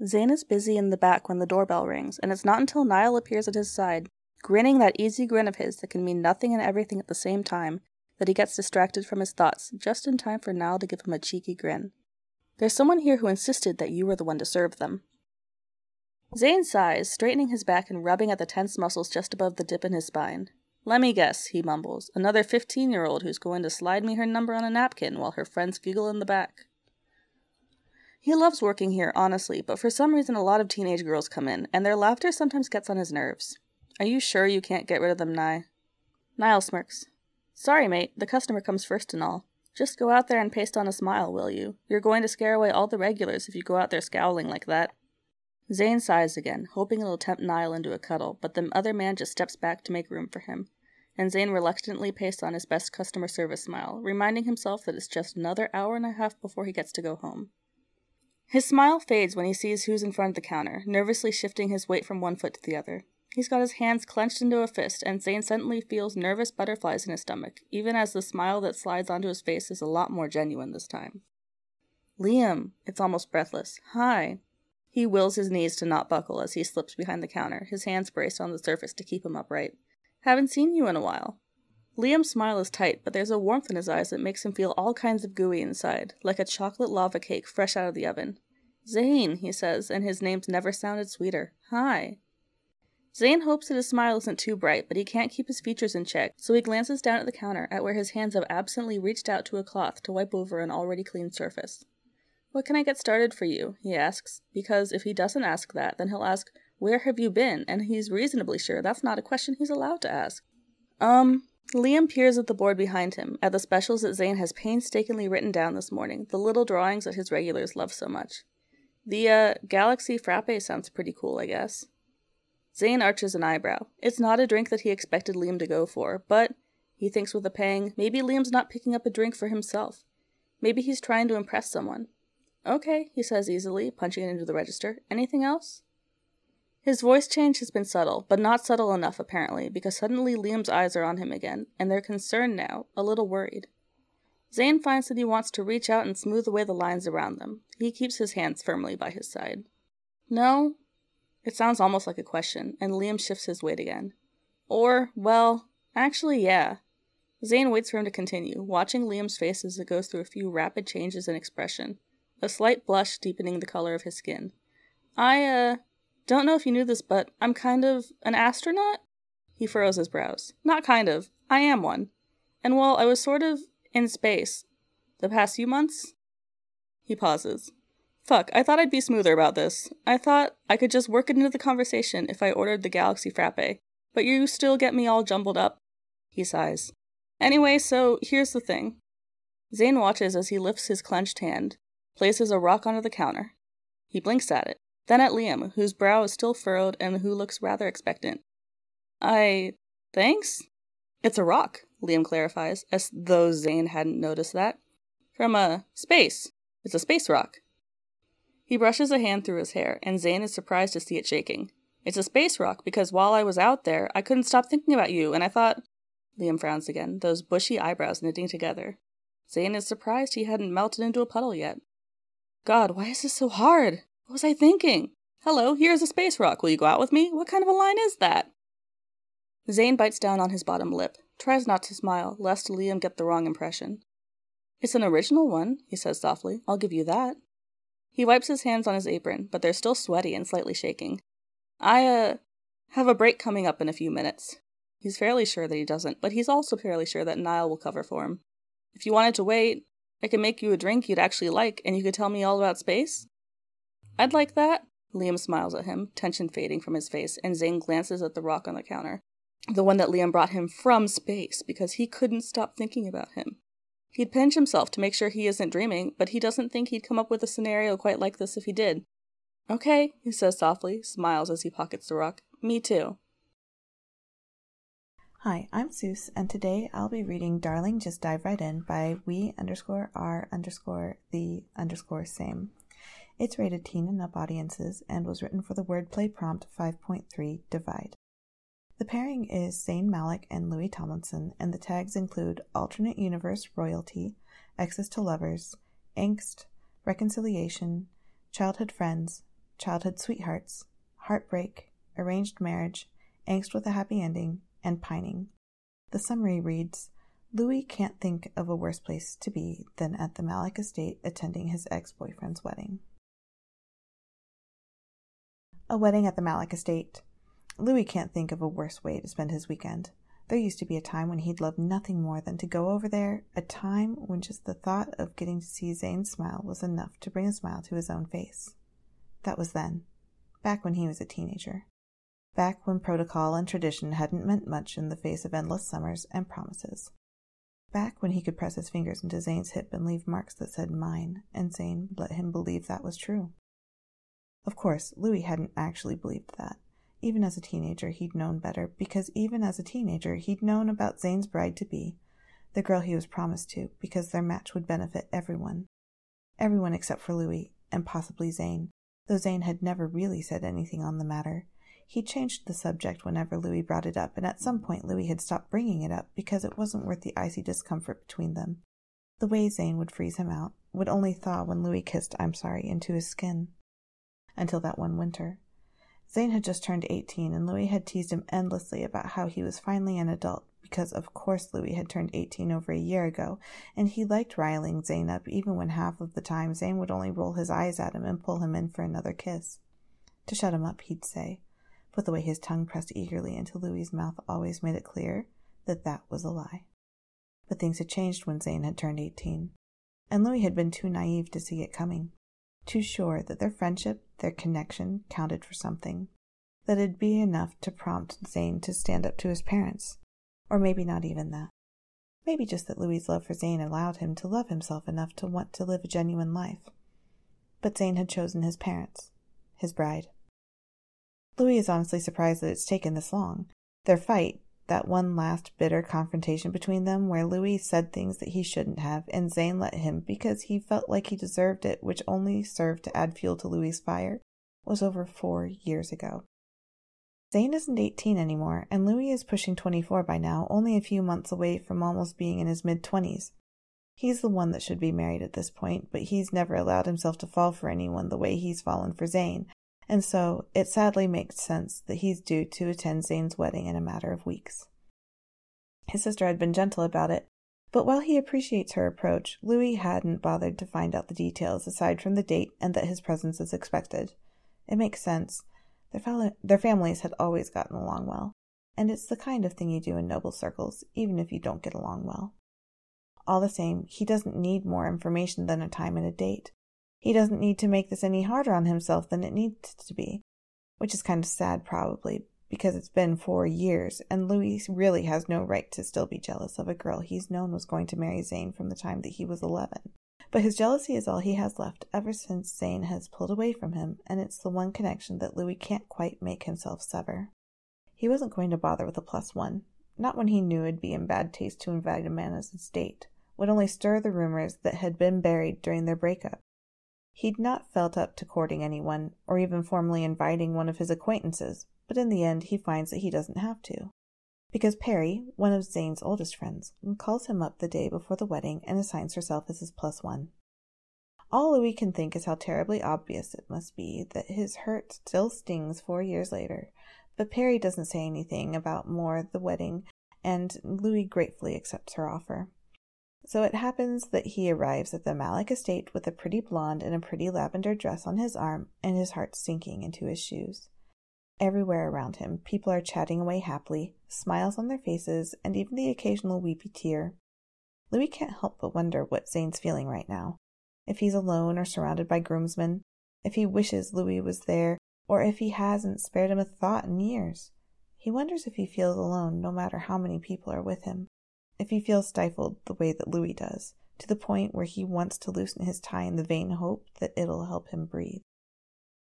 Zayn is busy in the back when the doorbell rings, and it's not until Niall appears at his side, grinning that easy grin of his that can mean nothing and everything at the same time, that he gets distracted from his thoughts just in time for Niall to give him a cheeky grin. There's someone here who insisted that you were the one to serve them. Zayn sighs, straightening his back and rubbing at the tense muscles just above the dip in his spine. Let me guess, he mumbles. Another 15 year old who's going to slide me her number on a napkin while her friends giggle in the back. He loves working here, honestly, but for some reason a lot of teenage girls come in, and their laughter sometimes gets on his nerves. Are you sure you can't get rid of them, Nye? Niall smirks. Sorry, mate, the customer comes first and all. Just go out there and paste on a smile, will you? You're going to scare away all the regulars if you go out there scowling like that. Zayn sighs again, hoping it'll tempt Niall into a cuddle, but the other man just steps back to make room for him, and Zayn reluctantly pastes on his best customer service smile, reminding himself that it's just another hour and a half before he gets to go home. His smile fades when he sees who's in front of the counter, nervously shifting his weight from one foot to the other. He's got his hands clenched into a fist, and Zayn suddenly feels nervous butterflies in his stomach, even as the smile that slides onto his face is a lot more genuine this time. Liam, it's almost breathless. Hi. He wills his knees to not buckle as he slips behind the counter, his hands braced on the surface to keep him upright. Haven't seen you in a while. Liam's smile is tight, but there's a warmth in his eyes that makes him feel all kinds of gooey inside, like a chocolate lava cake fresh out of the oven. Zayn, he says, and his name's never sounded sweeter. Hi. Zayn hopes that his smile isn't too bright, but he can't keep his features in check, so he glances down at the counter at where his hands have absently reached out to a cloth to wipe over an already clean surface. What can I get started for you? he asks, because if he doesn't ask that, then he'll ask, Where have you been? And he's reasonably sure that's not a question he's allowed to ask. Um, Liam peers at the board behind him, at the specials that Zayn has painstakingly written down this morning, the little drawings that his regulars love so much. The, uh, Galaxy Frappe sounds pretty cool, I guess. Zayn arches an eyebrow. It's not a drink that he expected Liam to go for, but, he thinks with a pang, maybe Liam's not picking up a drink for himself. Maybe he's trying to impress someone. Okay, he says easily, punching it into the register. Anything else? His voice change has been subtle, but not subtle enough apparently, because suddenly Liam's eyes are on him again, and they're concerned now, a little worried. Zayn finds that he wants to reach out and smooth away the lines around them. He keeps his hands firmly by his side. No? It sounds almost like a question, and Liam shifts his weight again. Or, well, actually, yeah. Zayn waits for him to continue, watching Liam's face as it goes through a few rapid changes in expression a slight blush deepening the color of his skin. I, uh, don't know if you knew this, but I'm kind of an astronaut? He furrows his brows. Not kind of. I am one. And while I was sort of in space the past few months, he pauses. Fuck, I thought I'd be smoother about this. I thought I could just work it into the conversation if I ordered the Galaxy Frappe, but you still get me all jumbled up. He sighs. Anyway, so here's the thing. Zayn watches as he lifts his clenched hand, places a rock onto the counter. He blinks at it, then at Liam, whose brow is still furrowed and who looks rather expectant. I. thanks? It's a rock, Liam clarifies, as though Zayn hadn't noticed that. From a space. It's a space rock. He brushes a hand through his hair, and Zayn is surprised to see it shaking. It's a space rock because while I was out there, I couldn't stop thinking about you, and I thought. Liam frowns again, those bushy eyebrows knitting together. Zayn is surprised he hadn't melted into a puddle yet. God, why is this so hard? What was I thinking? Hello, here's a space rock. Will you go out with me? What kind of a line is that? Zayn bites down on his bottom lip, tries not to smile, lest Liam get the wrong impression. It's an original one, he says softly. I'll give you that. He wipes his hands on his apron, but they're still sweaty and slightly shaking. I, uh, have a break coming up in a few minutes. He's fairly sure that he doesn't, but he's also fairly sure that Niall will cover for him. If you wanted to wait, I could make you a drink you'd actually like, and you could tell me all about space? I'd like that. Liam smiles at him, tension fading from his face, and Zayn glances at the rock on the counter. The one that Liam brought him from space because he couldn't stop thinking about him. He'd pinch himself to make sure he isn't dreaming, but he doesn't think he'd come up with a scenario quite like this if he did. Okay, he says softly, smiles as he pockets the rock. Me too. Hi, I'm Sus, and today I'll be reading Darling Just Dive Right In by we underscore r underscore the underscore same. It's rated teen and up audiences and was written for the wordplay prompt 5.3 Divide. The pairing is Zayn Malik and Louis Tomlinson, and the tags include alternate universe royalty, exes to lovers, angst, reconciliation, childhood friends, childhood sweethearts, heartbreak, arranged marriage, angst with a happy ending, and pining. The summary reads Louis can't think of a worse place to be than at the Malik estate attending his ex boyfriend's wedding. A wedding at the Malik estate. Louis can't think of a worse way to spend his weekend. There used to be a time when he'd love nothing more than to go over there, a time when just the thought of getting to see Zayn smile was enough to bring a smile to his own face. That was then, back when he was a teenager. Back when protocol and tradition hadn't meant much in the face of endless summers and promises. Back when he could press his fingers into Zayn's hip and leave marks that said mine, and Zayn let him believe that was true. Of course, Louis hadn't actually believed that. Even as a teenager, he'd known better, because even as a teenager, he'd known about Zayn's bride to be, the girl he was promised to, because their match would benefit everyone. Everyone except for Louis, and possibly Zayn, though Zayn had never really said anything on the matter. He changed the subject whenever Louis brought it up, and at some point Louis had stopped bringing it up because it wasn't worth the icy discomfort between them. The way Zayn would freeze him out would only thaw when Louis kissed I'm sorry into his skin. Until that one winter. Zayn had just turned 18, and Louis had teased him endlessly about how he was finally an adult, because of course Louis had turned 18 over a year ago, and he liked riling Zayn up even when half of the time Zayn would only roll his eyes at him and pull him in for another kiss. To shut him up, he'd say, but the way his tongue pressed eagerly into Louis's mouth always made it clear that that was a lie. But things had changed when Zayn had turned 18, and Louis had been too naive to see it coming too sure that their friendship, their connection, counted for something, that it'd be enough to prompt Zayn to stand up to his parents. Or maybe not even that. Maybe just that Louis's love for Zayn allowed him to love himself enough to want to live a genuine life. But Zayn had chosen his parents, his bride. Louis is honestly surprised that it's taken this long. Their fight, that one last bitter confrontation between them where Louis said things that he shouldn't have and Zayn let him because he felt like he deserved it, which only served to add fuel to Louis's fire, was over four years ago. Zayn isn't 18 anymore, and Louis is pushing 24 by now, only a few months away from almost being in his mid 20s. He's the one that should be married at this point, but he's never allowed himself to fall for anyone the way he's fallen for Zayn, and so it sadly makes sense that he's due to attend Zayn's wedding in a matter of weeks. His sister had been gentle about it, but while he appreciates her approach, Louis hadn't bothered to find out the details aside from the date and that his presence is expected. It makes sense. Their, fa- their families had always gotten along well, and it's the kind of thing you do in noble circles, even if you don't get along well. All the same, he doesn't need more information than a time and a date. He doesn't need to make this any harder on himself than it needs to be, which is kind of sad, probably, because it's been four years, and Louis really has no right to still be jealous of a girl he's known was going to marry Zayn from the time that he was 11. But his jealousy is all he has left ever since Zayn has pulled away from him, and it's the one connection that Louis can't quite make himself sever. He wasn't going to bother with a plus one, not when he knew it'd be in bad taste to invite a man as his date, would only stir the rumors that had been buried during their breakup. He'd not felt up to courting anyone, or even formally inviting one of his acquaintances, but in the end he finds that he doesn't have to. Because Perrie, one of Zayn's oldest friends, calls him up the day before the wedding and assigns herself as his plus one. All Louis can think is how terribly obvious it must be that his hurt still stings four years later, but Perrie doesn't say anything about more the wedding, and Louis gratefully accepts her offer. So it happens that he arrives at the Malik estate with a pretty blonde and a pretty lavender dress on his arm and his heart sinking into his shoes. Everywhere around him, people are chatting away happily, smiles on their faces, and even the occasional weepy tear. Louis can't help but wonder what Zayn's feeling right now. If he's alone or surrounded by groomsmen, if he wishes Louis was there, or if he hasn't spared him a thought in years. He wonders if he feels alone no matter how many people are with him if he feels stifled the way that Louis does, to the point where he wants to loosen his tie in the vain hope that it'll help him breathe.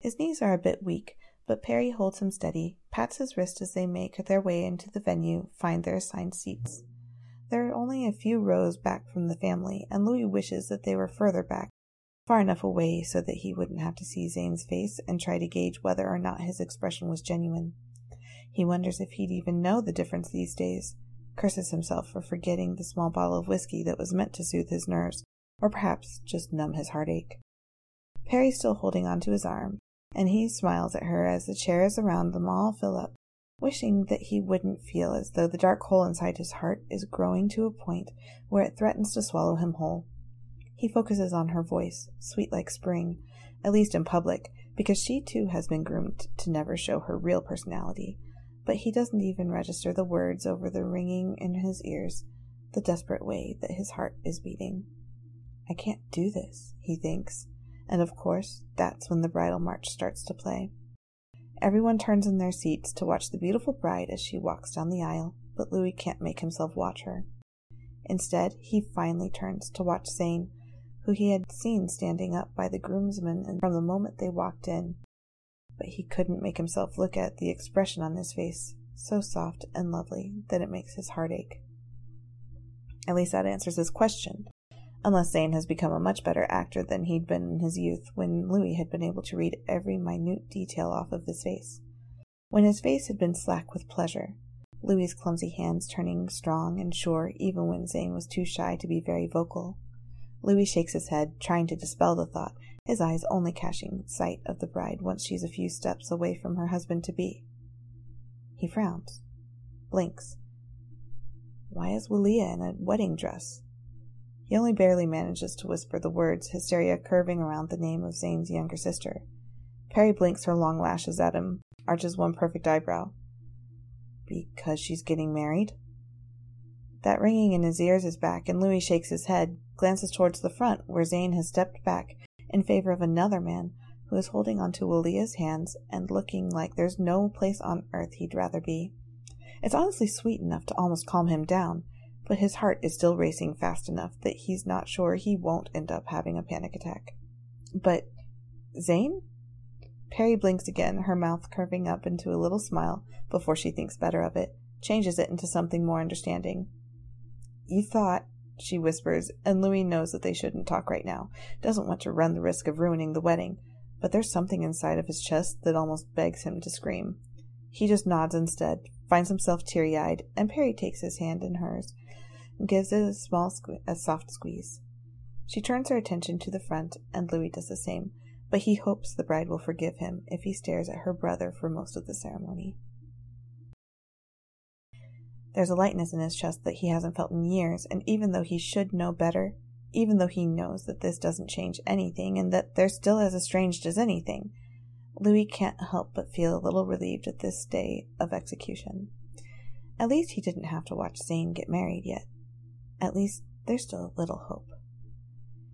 His knees are a bit weak, but Perrie holds him steady, pats his wrist as they make their way into the venue, find their assigned seats. There are only a few rows back from the family, and Louis wishes that they were further back, far enough away so that he wouldn't have to see Zayn's face and try to gauge whether or not his expression was genuine. He wonders if he'd even know the difference these days, curses himself for forgetting the small bottle of whiskey that was meant to soothe his nerves, or perhaps just numb his heartache. Perrie's still holding on to his arm, and he smiles at her as the chairs around them all fill up. wishing that he wouldn't feel as though the dark hole inside his heart is growing to a point where it threatens to swallow him whole. He focuses on her voice, sweet like spring, at least in public, because she too has been groomed to never show her real personality. But he doesn't even register the words over the ringing in his ears, the desperate way that his heart is beating. I can't do this, he thinks, and of course, that's when the bridal march starts to play. Everyone turns in their seats to watch the beautiful bride as she walks down the aisle, but Louis can't make himself watch her. Instead, he finally turns to watch Zayn, who he had seen standing up by the groomsmen from the moment they walked in. But he couldn't make himself look at the expression on his face, so soft and lovely that it makes his heart ache. At least that answers his question, unless Zayn has become a much better actor than he'd been in his youth when Louis had been able to read every minute detail off of his face. When his face had been slack with pleasure, Louis's clumsy hands turning strong and sure even when Zayn was too shy to be very vocal. Louis shakes his head, trying to dispel the thought, his eyes only catching sight of the bride once she's a few steps away from her husband to be. He frowns, blinks. Why is Waliyha in a wedding dress? He only barely manages to whisper the words, hysteria curving around the name of Zayn's younger sister. Perrie blinks her long lashes at him, arches one perfect eyebrow. Because she's getting married? That ringing in his ears is back, and Louis shakes his head, glances towards the front, where Zayn has stepped back in favor of another man who is holding onto Waliyha's hands and looking like there's no place on earth he'd rather be. It's honestly sweet enough to almost calm him down, but his heart is still racing fast enough that he's not sure he won't end up having a panic attack. But Zayn? Perrie blinks again, her mouth curving up into a little smile before she thinks better of it, changes it into something more understanding. You thought, she whispers, and Louis knows that they shouldn't talk right now, doesn't want to run the risk of ruining the wedding, but there's something inside of his chest that almost begs him to scream. He just nods instead, finds himself teary eyed, and Perrie takes his hand in hers and gives it a small, sque- a soft squeeze. She turns her attention to the front, and Louis does the same, but he hopes the bride will forgive him if he stares at her brother for most of the ceremony. There's a lightness in his chest that he hasn't felt in years, and even though he should know better, even though he knows that this doesn't change anything and that they're still as estranged as anything, Louis can't help but feel a little relieved at this day of execution. At least he didn't have to watch Zayn get married yet. At least there's still a little hope.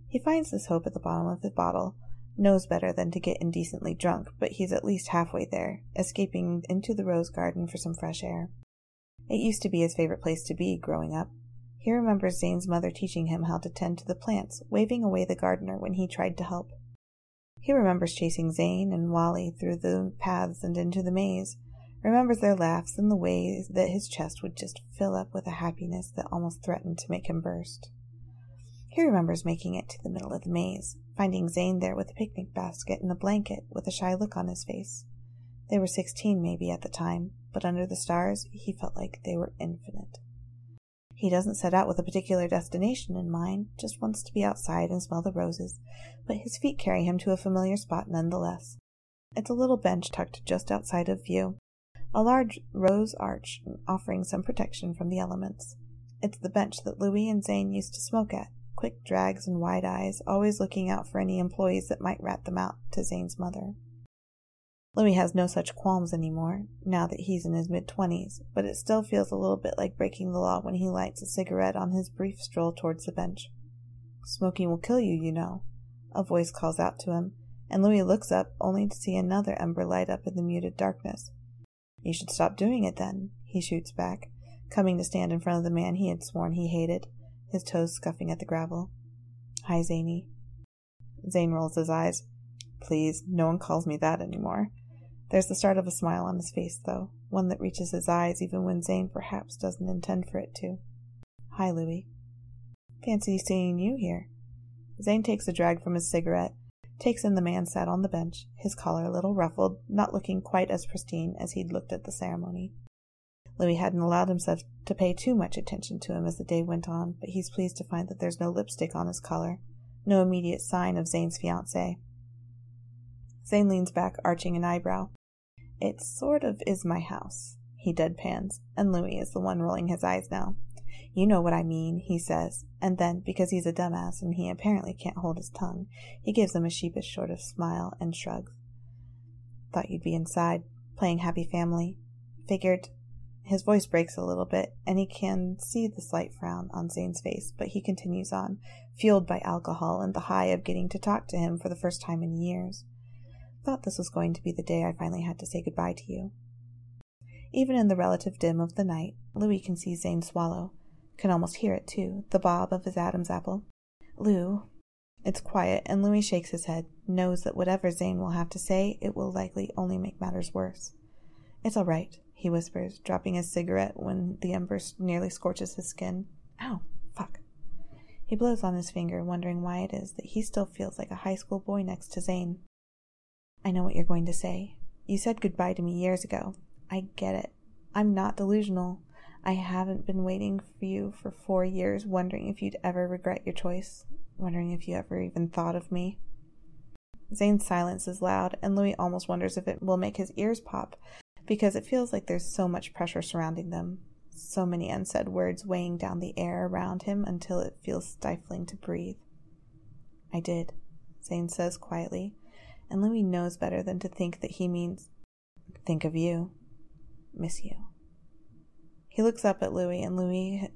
He finds this hope at the bottom of the bottle, knows better than to get indecently drunk, but he's at least halfway there, escaping into the rose garden for some fresh air. It used to be his favorite place to be growing up. He remembers Zayn's mother teaching him how to tend to the plants, waving away the gardener when he tried to help. He remembers chasing Zayn and Wally through the paths and into the maze, remembers their laughs and the way that his chest would just fill up with a happiness that almost threatened to make him burst. He remembers making it to the middle of the maze, finding Zayn there with a picnic basket and a blanket with a shy look on his face. They were sixteen, maybe, at the time, but under the stars, he felt like they were infinite. He doesn't set out with a particular destination in mind, just wants to be outside and smell the roses, but his feet carry him to a familiar spot nonetheless. It's a little bench tucked just outside of view, a large rose arch offering some protection from the elements. It's the bench that Louis and Zayn used to smoke at, quick drags and wide eyes, always looking out for any employees that might rat them out to Zayn's mother. Louis has no such qualms anymore, now that he's in his mid twenties, but it still feels a little bit like breaking the law when he lights a cigarette on his brief stroll towards the bench. Smoking will kill you, you know, a voice calls out to him, and Louis looks up only to see another ember light up in the muted darkness. You should stop doing it then, he shoots back, coming to stand in front of the man he had sworn he hated, his toes scuffing at the gravel. Hi, Zany. Zayn rolls his eyes. Please, no one calls me that anymore. There's the start of a smile on his face, though, one that reaches his eyes even when Zayn perhaps doesn't intend for it to. Hi, Louis. Fancy seeing you here. Zayn takes a drag from his cigarette, takes in the man sat on the bench, his collar a little ruffled, not looking quite as pristine as he'd looked at the ceremony. Louis hadn't allowed himself to pay too much attention to him as the day went on, but he's pleased to find that there's no lipstick on his collar, no immediate sign of Zayn's fiancée. Zayn leans back, arching an eyebrow. It sort of is my house, He deadpans, and Louis is the one rolling his eyes now. You know what I mean, he says, and then, because he's a dumbass and he apparently can't hold his tongue, he gives them a sheepish sort of smile and shrugs. Thought you'd be inside, playing happy family. Figured. His voice breaks a little bit, and he can see the slight frown on Zayn's face, but he continues on, fueled by alcohol and the high of getting to talk to him for the first time in years. Thought this was going to be the day I finally had to say goodbye to you. Even in the relative dim of the night, Louis can see Zayn swallow, can almost hear it, too, the bob of his Adam's apple. Lou. It's quiet, and Louis shakes his head, knows that whatever Zayn will have to say, it will likely only make matters worse. It's all right, he whispers, dropping his cigarette when the ember nearly scorches his skin. Ow, fuck. He blows on his finger, wondering why it is that he still feels like a high school boy next to Zayn. I know what you're going to say. You said goodbye to me years ago. I get it. I'm not delusional. I haven't been waiting for you for four years, wondering if you'd ever regret your choice, wondering if you ever even thought of me. Zayn's silence is loud, and Louis almost wonders if it will make his ears pop, because it feels like there's so much pressure surrounding them, so many unsaid words weighing down the air around him until it feels stifling to breathe. I did, Zayn says quietly, and Louis knows better than to think that he means think of you, miss you. He looks up at Louis, and Louis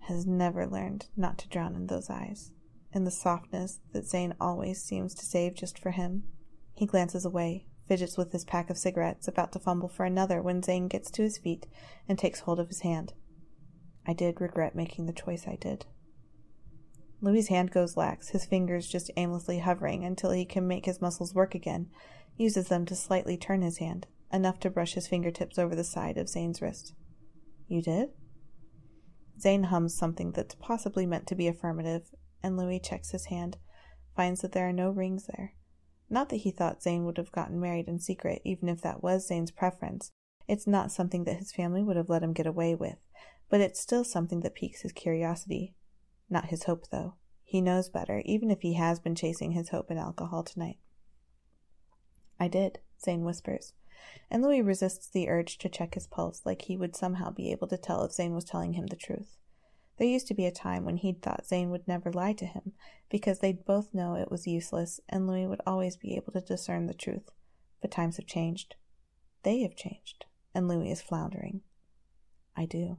has never learned not to drown in those eyes, in the softness that Zayn always seems to save just for him. He glances away, fidgets with his pack of cigarettes, about to fumble for another when Zayn gets to his feet and takes hold of his hand. I did regret making the choice I did. Louis's hand goes lax, his fingers just aimlessly hovering until he can make his muscles work again, uses them to slightly turn his hand, enough to brush his fingertips over the side of Zayn's wrist. You did? Zayn hums something that's possibly meant to be affirmative, and Louis checks his hand, finds that there are no rings there. Not that he thought Zayn would have gotten married in secret, even if that was Zayn's preference. It's not something that his family would have let him get away with, but it's still something that piques his curiosity. Not his hope, though. He knows better, even if he has been chasing his hope in alcohol tonight. I did, Zayn whispers and Louis resists the urge to check his pulse like he would somehow be able to tell if Zayn was telling him the truth. There used to be a time when he'd thought Zayn would never lie to him, because they'd both know it was useless, and Louis would always be able to discern the truth. But times have changed. They have changed, and Louis is floundering. I do.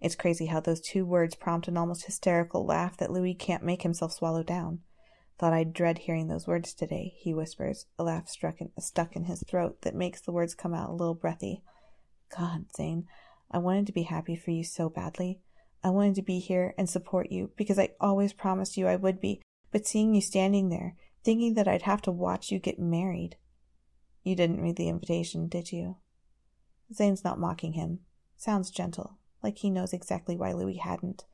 It's crazy how those two words prompt an almost hysterical laugh that Louis can't make himself swallow down. Thought I'd dread hearing those words today, he whispers, a laugh struck in, stuck in his throat that makes the words come out a little breathy. God, Zayn, I wanted to be happy for you so badly. I wanted to be here and support you because I always promised you I would be, but seeing you standing there, thinking that I'd have to watch you get married. You didn't read the invitation, did you? Zayn's not mocking him. Sounds gentle, like he knows exactly why Louis hadn't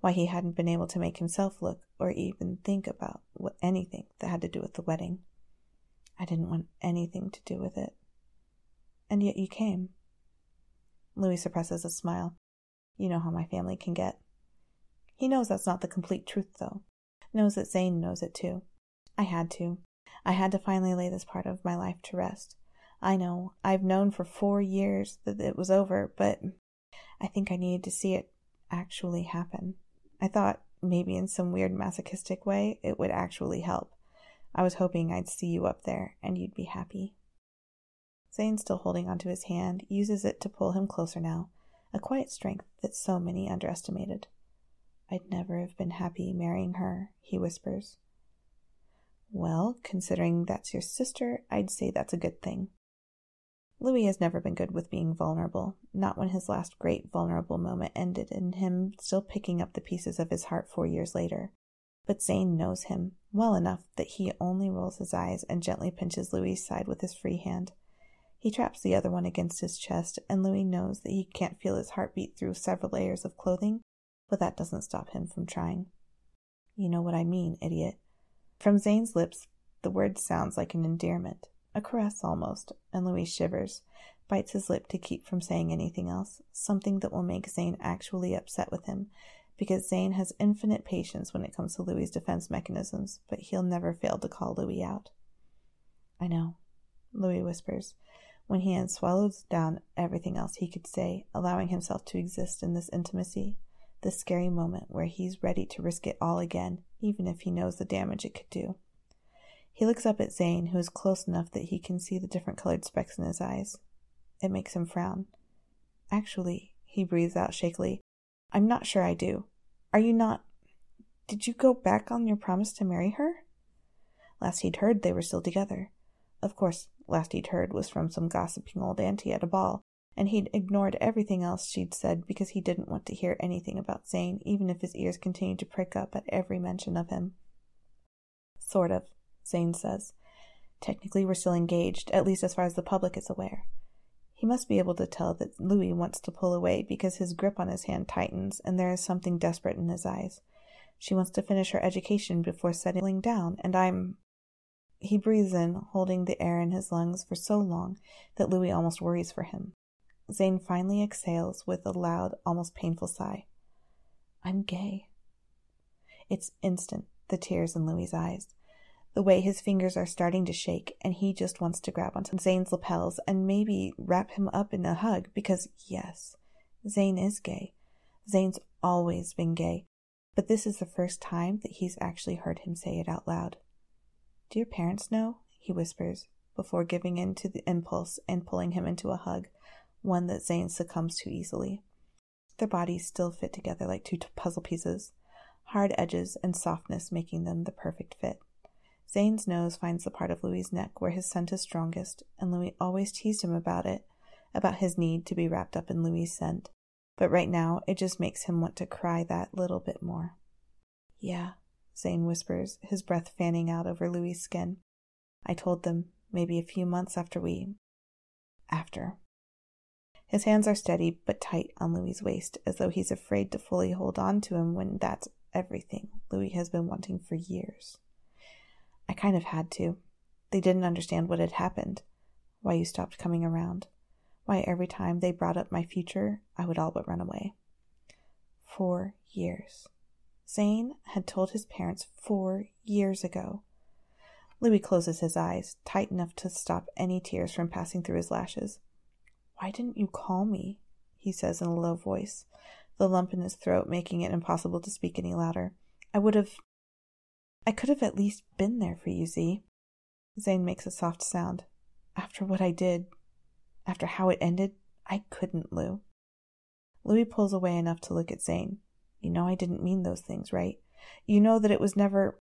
why he hadn't been able to make himself look or even think about what, anything that had to do with the wedding. I didn't want anything to do with it. And yet you came. Louis suppresses a smile. You know how my family can get. He knows that's not the complete truth, though. Knows that Zayn knows it too. I had to. I had to finally lay this part of my life to rest. I know. I've known for four years that it was over, but I think I needed to see it actually happen. I thought maybe in some weird masochistic way it would actually help. I was hoping I'd see you up there and you'd be happy. Zayn, still holding onto his hand, uses it to pull him closer now, a quiet strength that so many underestimated. I'd never have been happy marrying her, he whispers. Well, considering that's your sister, I'd say that's a good thing. Louis has never been good with being vulnerable, not when his last great vulnerable moment ended in him still picking up the pieces of his heart four years later. But Zayn knows him well enough that he only rolls his eyes and gently pinches Louis's side with his free hand. He traps the other one against his chest, and Louis knows that he can't feel his heart beat through several layers of clothing, but that doesn't stop him from trying. You know what I mean, idiot. From Zayn's lips, the word sounds like an endearment a caress almost, and Louis shivers, bites his lip to keep from saying anything else, something that will make Zayn actually upset with him, because Zayn has infinite patience when it comes to Louis's defense mechanisms, but he'll never fail to call Louis out. I know, Louis whispers, when he had swallowed down everything else he could say, allowing himself to exist in this intimacy, this scary moment where he's ready to risk it all again, even if he knows the damage it could do. He looks up at Zayn, who is close enough that he can see the different colored specks in his eyes. It makes him frown. Actually, he breathes out shakily, I'm not sure I do. Are you not? Did you go back on your promise to marry her? Last he'd heard, they were still together. Of course, last he'd heard was from some gossiping old auntie at a ball, and he'd ignored everything else she'd said because he didn't want to hear anything about Zayn, even if his ears continued to prick up at every mention of him. Sort of, Zayn says. Technically, we're still engaged, at least as far as the public is aware. He must be able to tell that Louis wants to pull away because his grip on his hand tightens and there is something desperate in his eyes. She wants to finish her education before settling down, and I'm. He breathes in, holding the air in his lungs for so long that Louis almost worries for him. Zayn finally exhales with a loud, almost painful sigh. I'm gay. It's instant, the tears in Louis's eyes. The way his fingers are starting to shake, and he just wants to grab onto Zayn's lapels and maybe wrap him up in a hug because, yes, Zayn is gay. Zayn's always been gay, but this is the first time that he's actually heard him say it out loud. Do your parents know? he whispers, before giving in to the impulse and pulling him into a hug one that Zayn succumbs to easily. Their bodies still fit together like two puzzle pieces, hard edges and softness making them the perfect fit. Zayn's nose finds the part of Louis's neck where his scent is strongest, and Louis always teased him about it, about his need to be wrapped up in Louis's scent. But right now, it just makes him want to cry that little bit more. Yeah, Zayn whispers, his breath fanning out over Louis's skin. I told them, maybe a few months after we. after. His hands are steady but tight on Louis's waist, as though he's afraid to fully hold on to him when that's everything Louis has been wanting for years. I kind of had to. They didn't understand what had happened, why you stopped coming around, why every time they brought up my future, I would all but run away. Four years. Zayn had told his parents four years ago. Louis closes his eyes, tight enough to stop any tears from passing through his lashes. Why didn't you call me? he says in a low voice, the lump in his throat making it impossible to speak any louder. I would have. I could have at least been there for you, Z. Zayn makes a soft sound. After what I did, after how it ended, I couldn't, Lou. Louis pulls away enough to look at Zayn. You know I didn't mean those things, right? You know that it was never.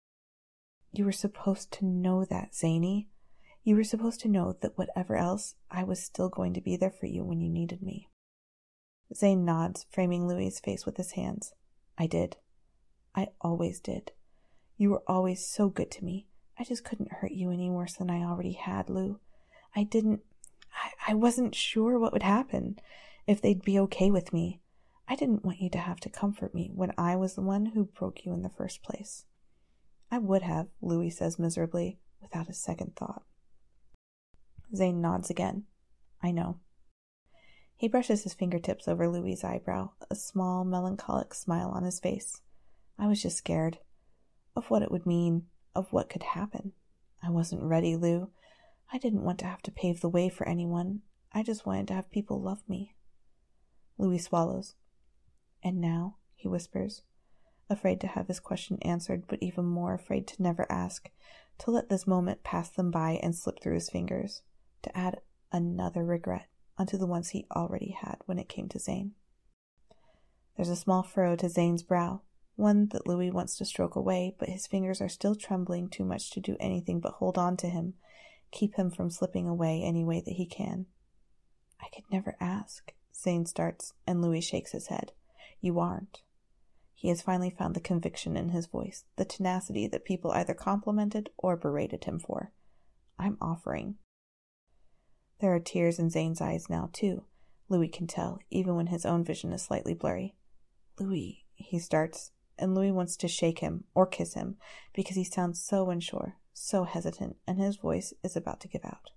You were supposed to know that, Zany. You were supposed to know that whatever else, I was still going to be there for you when you needed me. Zayn nods, framing Louis's face with his hands. I did. I always did. You were always so good to me. I just couldn't hurt you any worse than I already had, Lou. I didn't. I, I wasn't sure what would happen, if they'd be okay with me. I didn't want you to have to comfort me when I was the one who broke you in the first place. I would have, Louis says miserably, without a second thought. Zayn nods again. I know. He brushes his fingertips over Louis's eyebrow, a small, melancholic smile on his face. I was just scared. Of what it would mean, of what could happen. I wasn't ready, Lou. I didn't want to have to pave the way for anyone. I just wanted to have people love me. Louis swallows. And now, he whispers, afraid to have his question answered, but even more afraid to never ask, to let this moment pass them by and slip through his fingers to add another regret onto the ones he already had when it came to Zayn. There's a small furrow to Zayn's brow, one that Louis wants to stroke away, but his fingers are still trembling too much to do anything but hold on to him, keep him from slipping away any way that he can. I could never ask, Zayn starts, and Louis shakes his head. You aren't. He has finally found the conviction in his voice, the tenacity that people either complimented or berated him for. I'm offering. There are tears in Zayn's eyes now, too. Louis can tell, even when his own vision is slightly blurry. Louis, he starts, and Louis wants to shake him or kiss him because he sounds so unsure, so hesitant, and his voice is about to give out.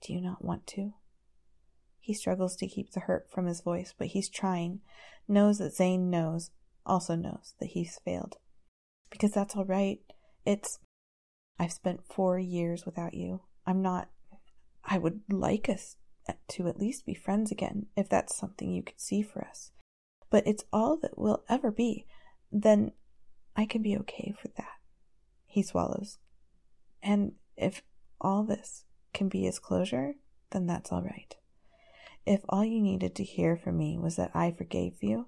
Do you not want to? He struggles to keep the hurt from his voice, but he's trying, knows that Zayn knows, also knows that he's failed. Because that's all right. It's. I've spent four years without you. I'm not I would like us to at least be friends again, if that's something you could see for us. But it's all that we'll ever be. Then I can be okay for that. He swallows. And if all this can be his closure, then that's all right. If all you needed to hear from me was that I forgave you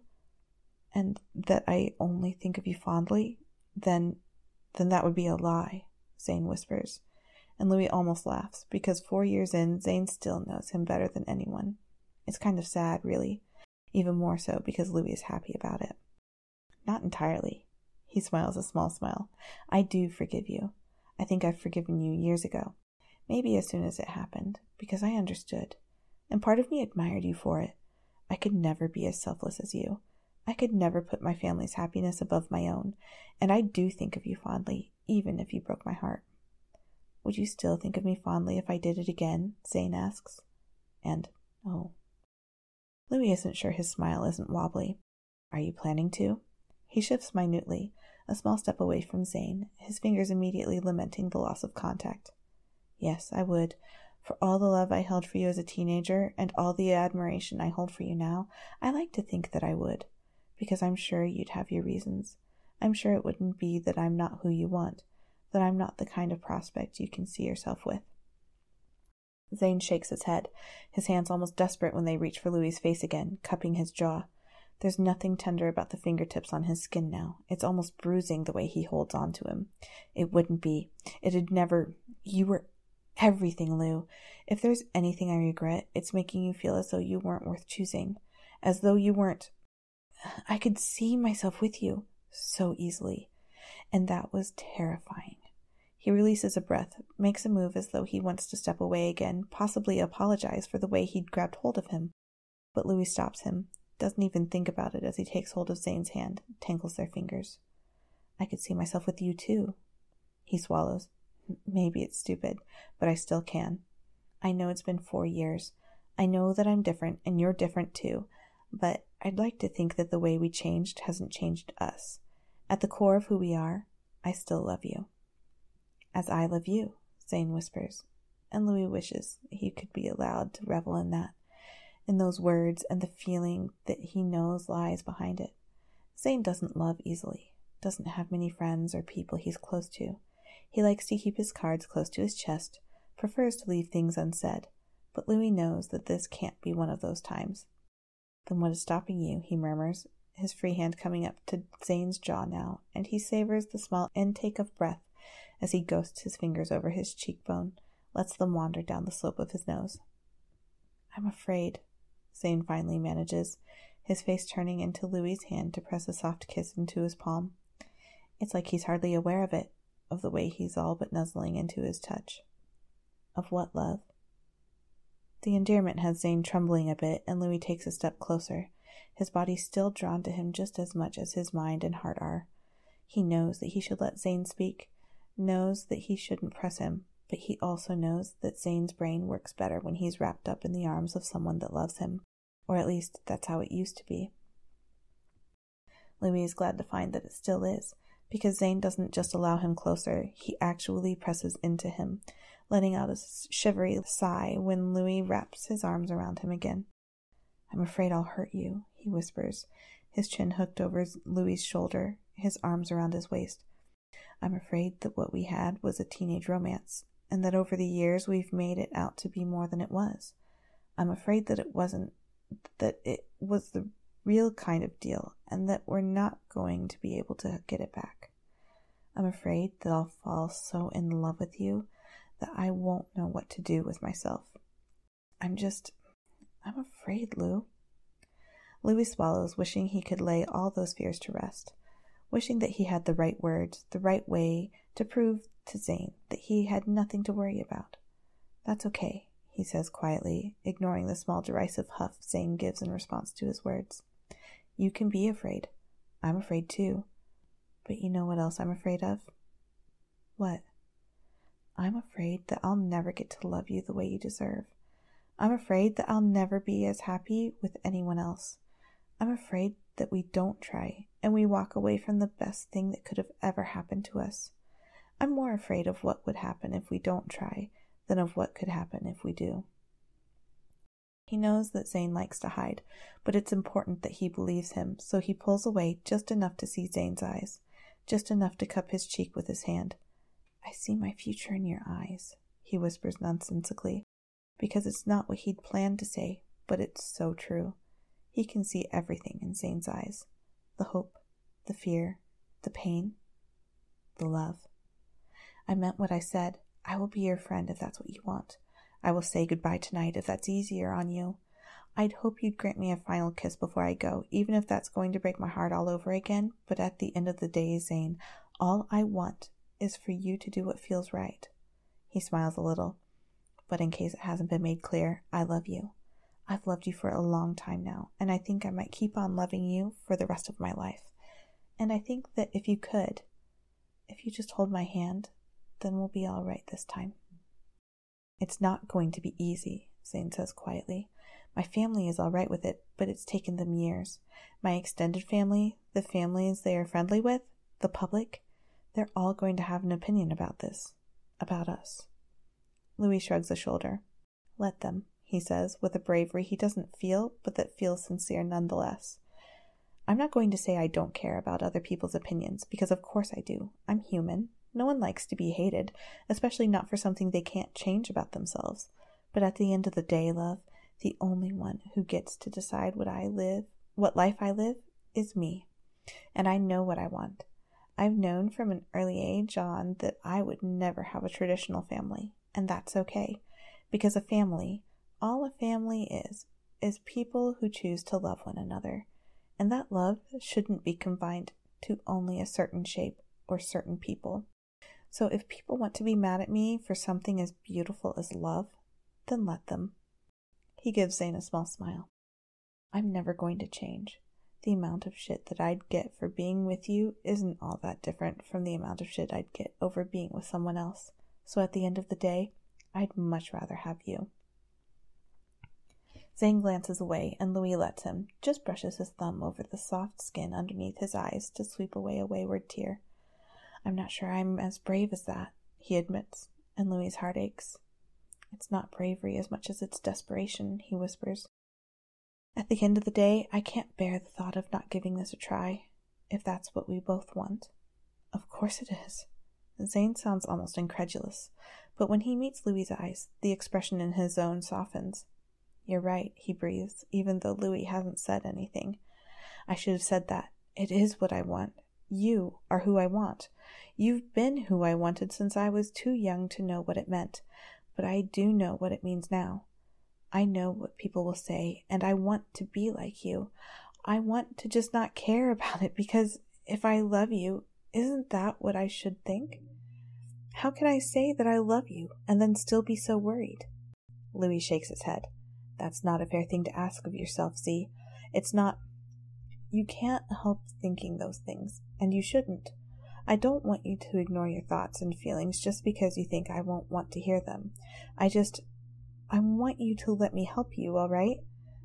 and that I only think of you fondly, then then that would be a lie, Zayn whispers. And Louis almost laughs because four years in, Zayn still knows him better than anyone. It's kind of sad, really, even more so because Louis is happy about it. Not entirely. He smiles a small smile. I do forgive you. I think I've forgiven you years ago. Maybe as soon as it happened, because I understood. And part of me admired you for it. I could never be as selfless as you. I could never put my family's happiness above my own, and I do think of you fondly, even if you broke my heart. Would you still think of me fondly if I did it again? Zayn asks. And, oh. Louis isn't sure his smile isn't wobbly. Are you planning to? He shifts minutely, a small step away from Zayn, his fingers immediately lamenting the loss of contact. Yes, I would. For all the love I held for you as a teenager, and all the admiration I hold for you now, I like to think that I would. Because I'm sure you'd have your reasons. I'm sure it wouldn't be that I'm not who you want, that I'm not the kind of prospect you can see yourself with. Zayn shakes his head, his hands almost desperate when they reach for Louis's face again, cupping his jaw. There's nothing tender about the fingertips on his skin now. It's almost bruising the way he holds on to him. It wouldn't be. It'd never. You were everything, Lou. If there's anything I regret, it's making you feel as though you weren't worth choosing. As though you weren't. I could see myself with you so easily. And that was terrifying. He releases a breath, makes a move as though he wants to step away again, possibly apologize for the way he'd grabbed hold of him. But Louis stops him, doesn't even think about it as he takes hold of Zayn's hand, tangles their fingers. I could see myself with you too. He swallows. Maybe it's stupid, but I still can. I know it's been four years. I know that I'm different and you're different too, but I'd like to think that the way we changed hasn't changed us. At the core of who we are, I still love you. As I love you, Zayn whispers, and Louis wishes he could be allowed to revel in that, in those words and the feeling that he knows lies behind it. Zayn doesn't love easily, doesn't have many friends or people he's close to. He likes to keep his cards close to his chest, prefers to leave things unsaid, but Louis knows that this can't be one of those times. Then what is stopping you? he murmurs, his free hand coming up to Zayn's jaw now, and he savors the small intake of breath as he ghosts his fingers over his cheekbone, lets them wander down the slope of his nose. I'm afraid, Zayn finally manages, his face turning into Louis's hand to press a soft kiss into his palm. It's like he's hardly aware of it, of the way he's all but nuzzling into his touch. Of what, love? The endearment has Zayn trembling a bit, and Louis takes a step closer, his body still drawn to him just as much as his mind and heart are. He knows that he should let Zayn speak, knows that he shouldn't press him, but he also knows that Zayn's brain works better when he's wrapped up in the arms of someone that loves him, or at least that's how it used to be. Louis is glad to find that it still is, because Zayn doesn't just allow him closer, he actually presses into him, letting out a shivery sigh when Louis wraps his arms around him again. I'm afraid I'll hurt you, he whispers, his chin hooked over Louis's shoulder, his arms around his waist. I'm afraid that what we had was a teenage romance, and that over the years we've made it out to be more than it was. I'm afraid that it wasn't, that it was the real kind of deal, and that we're not going to be able to get it back. I'm afraid that I'll fall so in love with you that I won't know what to do with myself. I'm just, I'm afraid, Lou. Louis swallows, wishing he could lay all those fears to rest wishing that he had the right words, the right way to prove to Zayn that he had nothing to worry about. That's okay, he says quietly, ignoring the small derisive huff Zayn gives in response to his words. You can be afraid. I'm afraid too. But you know what else I'm afraid of? What? I'm afraid that I'll never get to love you the way you deserve. I'm afraid that I'll never be as happy with anyone else. I'm afraid that we don't try and we walk away from the best thing that could have ever happened to us. I'm more afraid of what would happen if we don't try than of what could happen if we do. He knows that Zayn likes to hide, but it's important that he believes him, so he pulls away just enough to see Zayn's eyes, just enough to cup his cheek with his hand. I see my future in your eyes, he whispers nonsensically, because it's not what he'd planned to say, but it's so true. He can see everything in Zayn's eyes the hope, the fear, the pain, the love. I meant what I said. I will be your friend if that's what you want. I will say goodbye tonight if that's easier on you. I'd hope you'd grant me a final kiss before I go, even if that's going to break my heart all over again. But at the end of the day, Zayn, all I want is for you to do what feels right. He smiles a little. But in case it hasn't been made clear, I love you. I've loved you for a long time now, and I think I might keep on loving you for the rest of my life. And I think that if you could, if you just hold my hand, then we'll be all right this time. It's not going to be easy, Zayn says quietly. My family is all right with it, but it's taken them years. My extended family, the families they are friendly with, the public, they're all going to have an opinion about this, about us. Louis shrugs a shoulder. Let them, he says, with a bravery he doesn't feel, but that feels sincere nonetheless. I'm not going to say I don't care about other people's opinions, because of course I do. I'm human. No one likes to be hated, especially not for something they can't change about themselves. But at the end of the day, love, the only one who gets to decide what I live, what life I live, is me. And I know what I want. I've known from an early age on that I would never have a traditional family, and that's okay. Because a family, all a family is, is people who choose to love one another and that love shouldn't be confined to only a certain shape or certain people. So if people want to be mad at me for something as beautiful as love, then let them. He gives Zayn a small smile. I'm never going to change. The amount of shit that I'd get for being with you isn't all that different from the amount of shit I'd get over being with someone else. So at the end of the day, I'd much rather have you. Zayn glances away, and Louis lets him, just brushes his thumb over the soft skin underneath his eyes to sweep away a wayward tear. I'm not sure I'm as brave as that, he admits, and Louis's heart aches. It's not bravery as much as it's desperation, he whispers. At the end of the day, I can't bear the thought of not giving this a try, if that's what we both want. Of course it is. Zayn sounds almost incredulous, but when he meets Louis's eyes, the expression in his own softens. You're right, he breathes, even though Louis hasn't said anything. I should have said that. It is what I want. You are who I want. You've been who I wanted since I was too young to know what it meant, but I do know what it means now. I know what people will say, and I want to be like you. I want to just not care about it because if I love you, isn't that what I should think? How can I say that I love you and then still be so worried? Louis shakes his head. That's not a fair thing to ask of yourself, Z. It's not. You can't help thinking those things, and you shouldn't. I don't want you to ignore your thoughts and feelings just because you think I won't want to hear them. I just. I want you to let me help you, all right?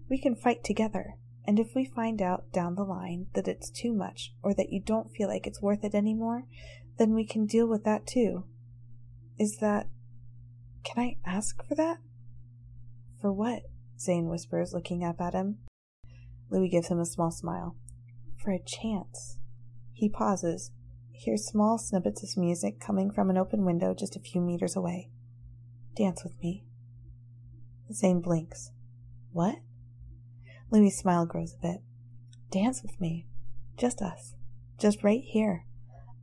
We can fight together. And if we find out down the line that it's too much or that you don't feel like it's worth it anymore, then we can deal with that too. Is that. Can I ask for that? For what? Zayn whispers, looking up at him. Louis gives him a small smile. For a chance. He pauses, hears small snippets of music coming from an open window just a few meters away. Dance with me. Zayn blinks. What? Louis' smile grows a bit. Dance with me. Just us. Just right here.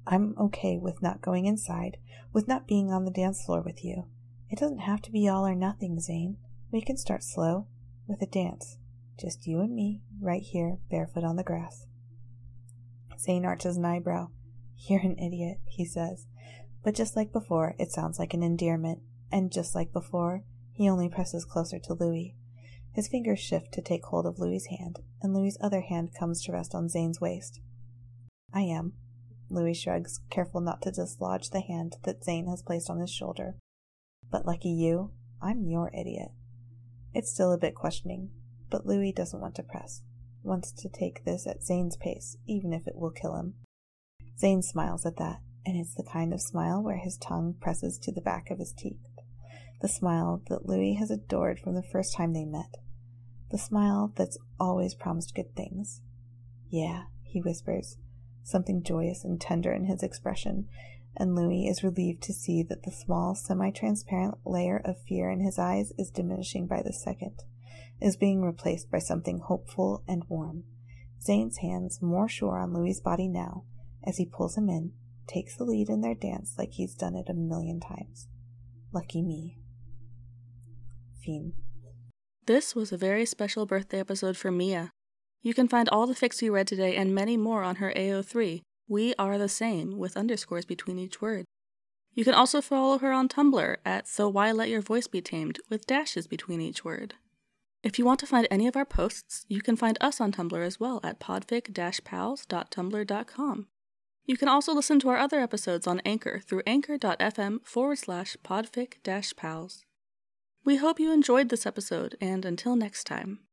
I'm okay with not going inside, with not being on the dance floor with you. It doesn't have to be all or nothing, Zayn. We can start slow, with a dance. Just you and me, right here, barefoot on the grass. Zayn arches an eyebrow. You're an idiot, he says. But just like before, it sounds like an endearment, and just like before, he only presses closer to Louis. His fingers shift to take hold of Louis's hand, and Louis's other hand comes to rest on Zayn's waist. I am. Louis shrugs, careful not to dislodge the hand that Zayn has placed on his shoulder. But lucky you, I'm your idiot. It's still a bit questioning, but Louis doesn't want to press, wants to take this at Zayn's pace, even if it will kill him. Zayn smiles at that, and it's the kind of smile where his tongue presses to the back of his teeth. the smile that Louis has adored from the first time they met, the smile that's always promised good things. Yeah, he whispers, something joyous and tender in his expression, and Louis is relieved to see that the small, semi transparent layer of fear in his eyes is diminishing by the second, is being replaced by something hopeful and warm. Zayn's hands more sure on Louis's body now, as he pulls him in, takes the lead in their dance like he's done it a million times. Lucky me. Fiend. This was a very special birthday episode for Mia. You can find all the fics we read today and many more on her AO3, We Are the Same, with underscores between each word. You can also follow her on Tumblr at So Why Let Your Voice Be Tamed, with dashes between each word. If you want to find any of our posts, you can find us on Tumblr as well at podfic-pals.tumblr.com. You can also listen to our other episodes on Anchor through anchor.fm forward slash podfic-pals. We hope you enjoyed this episode, and until next time.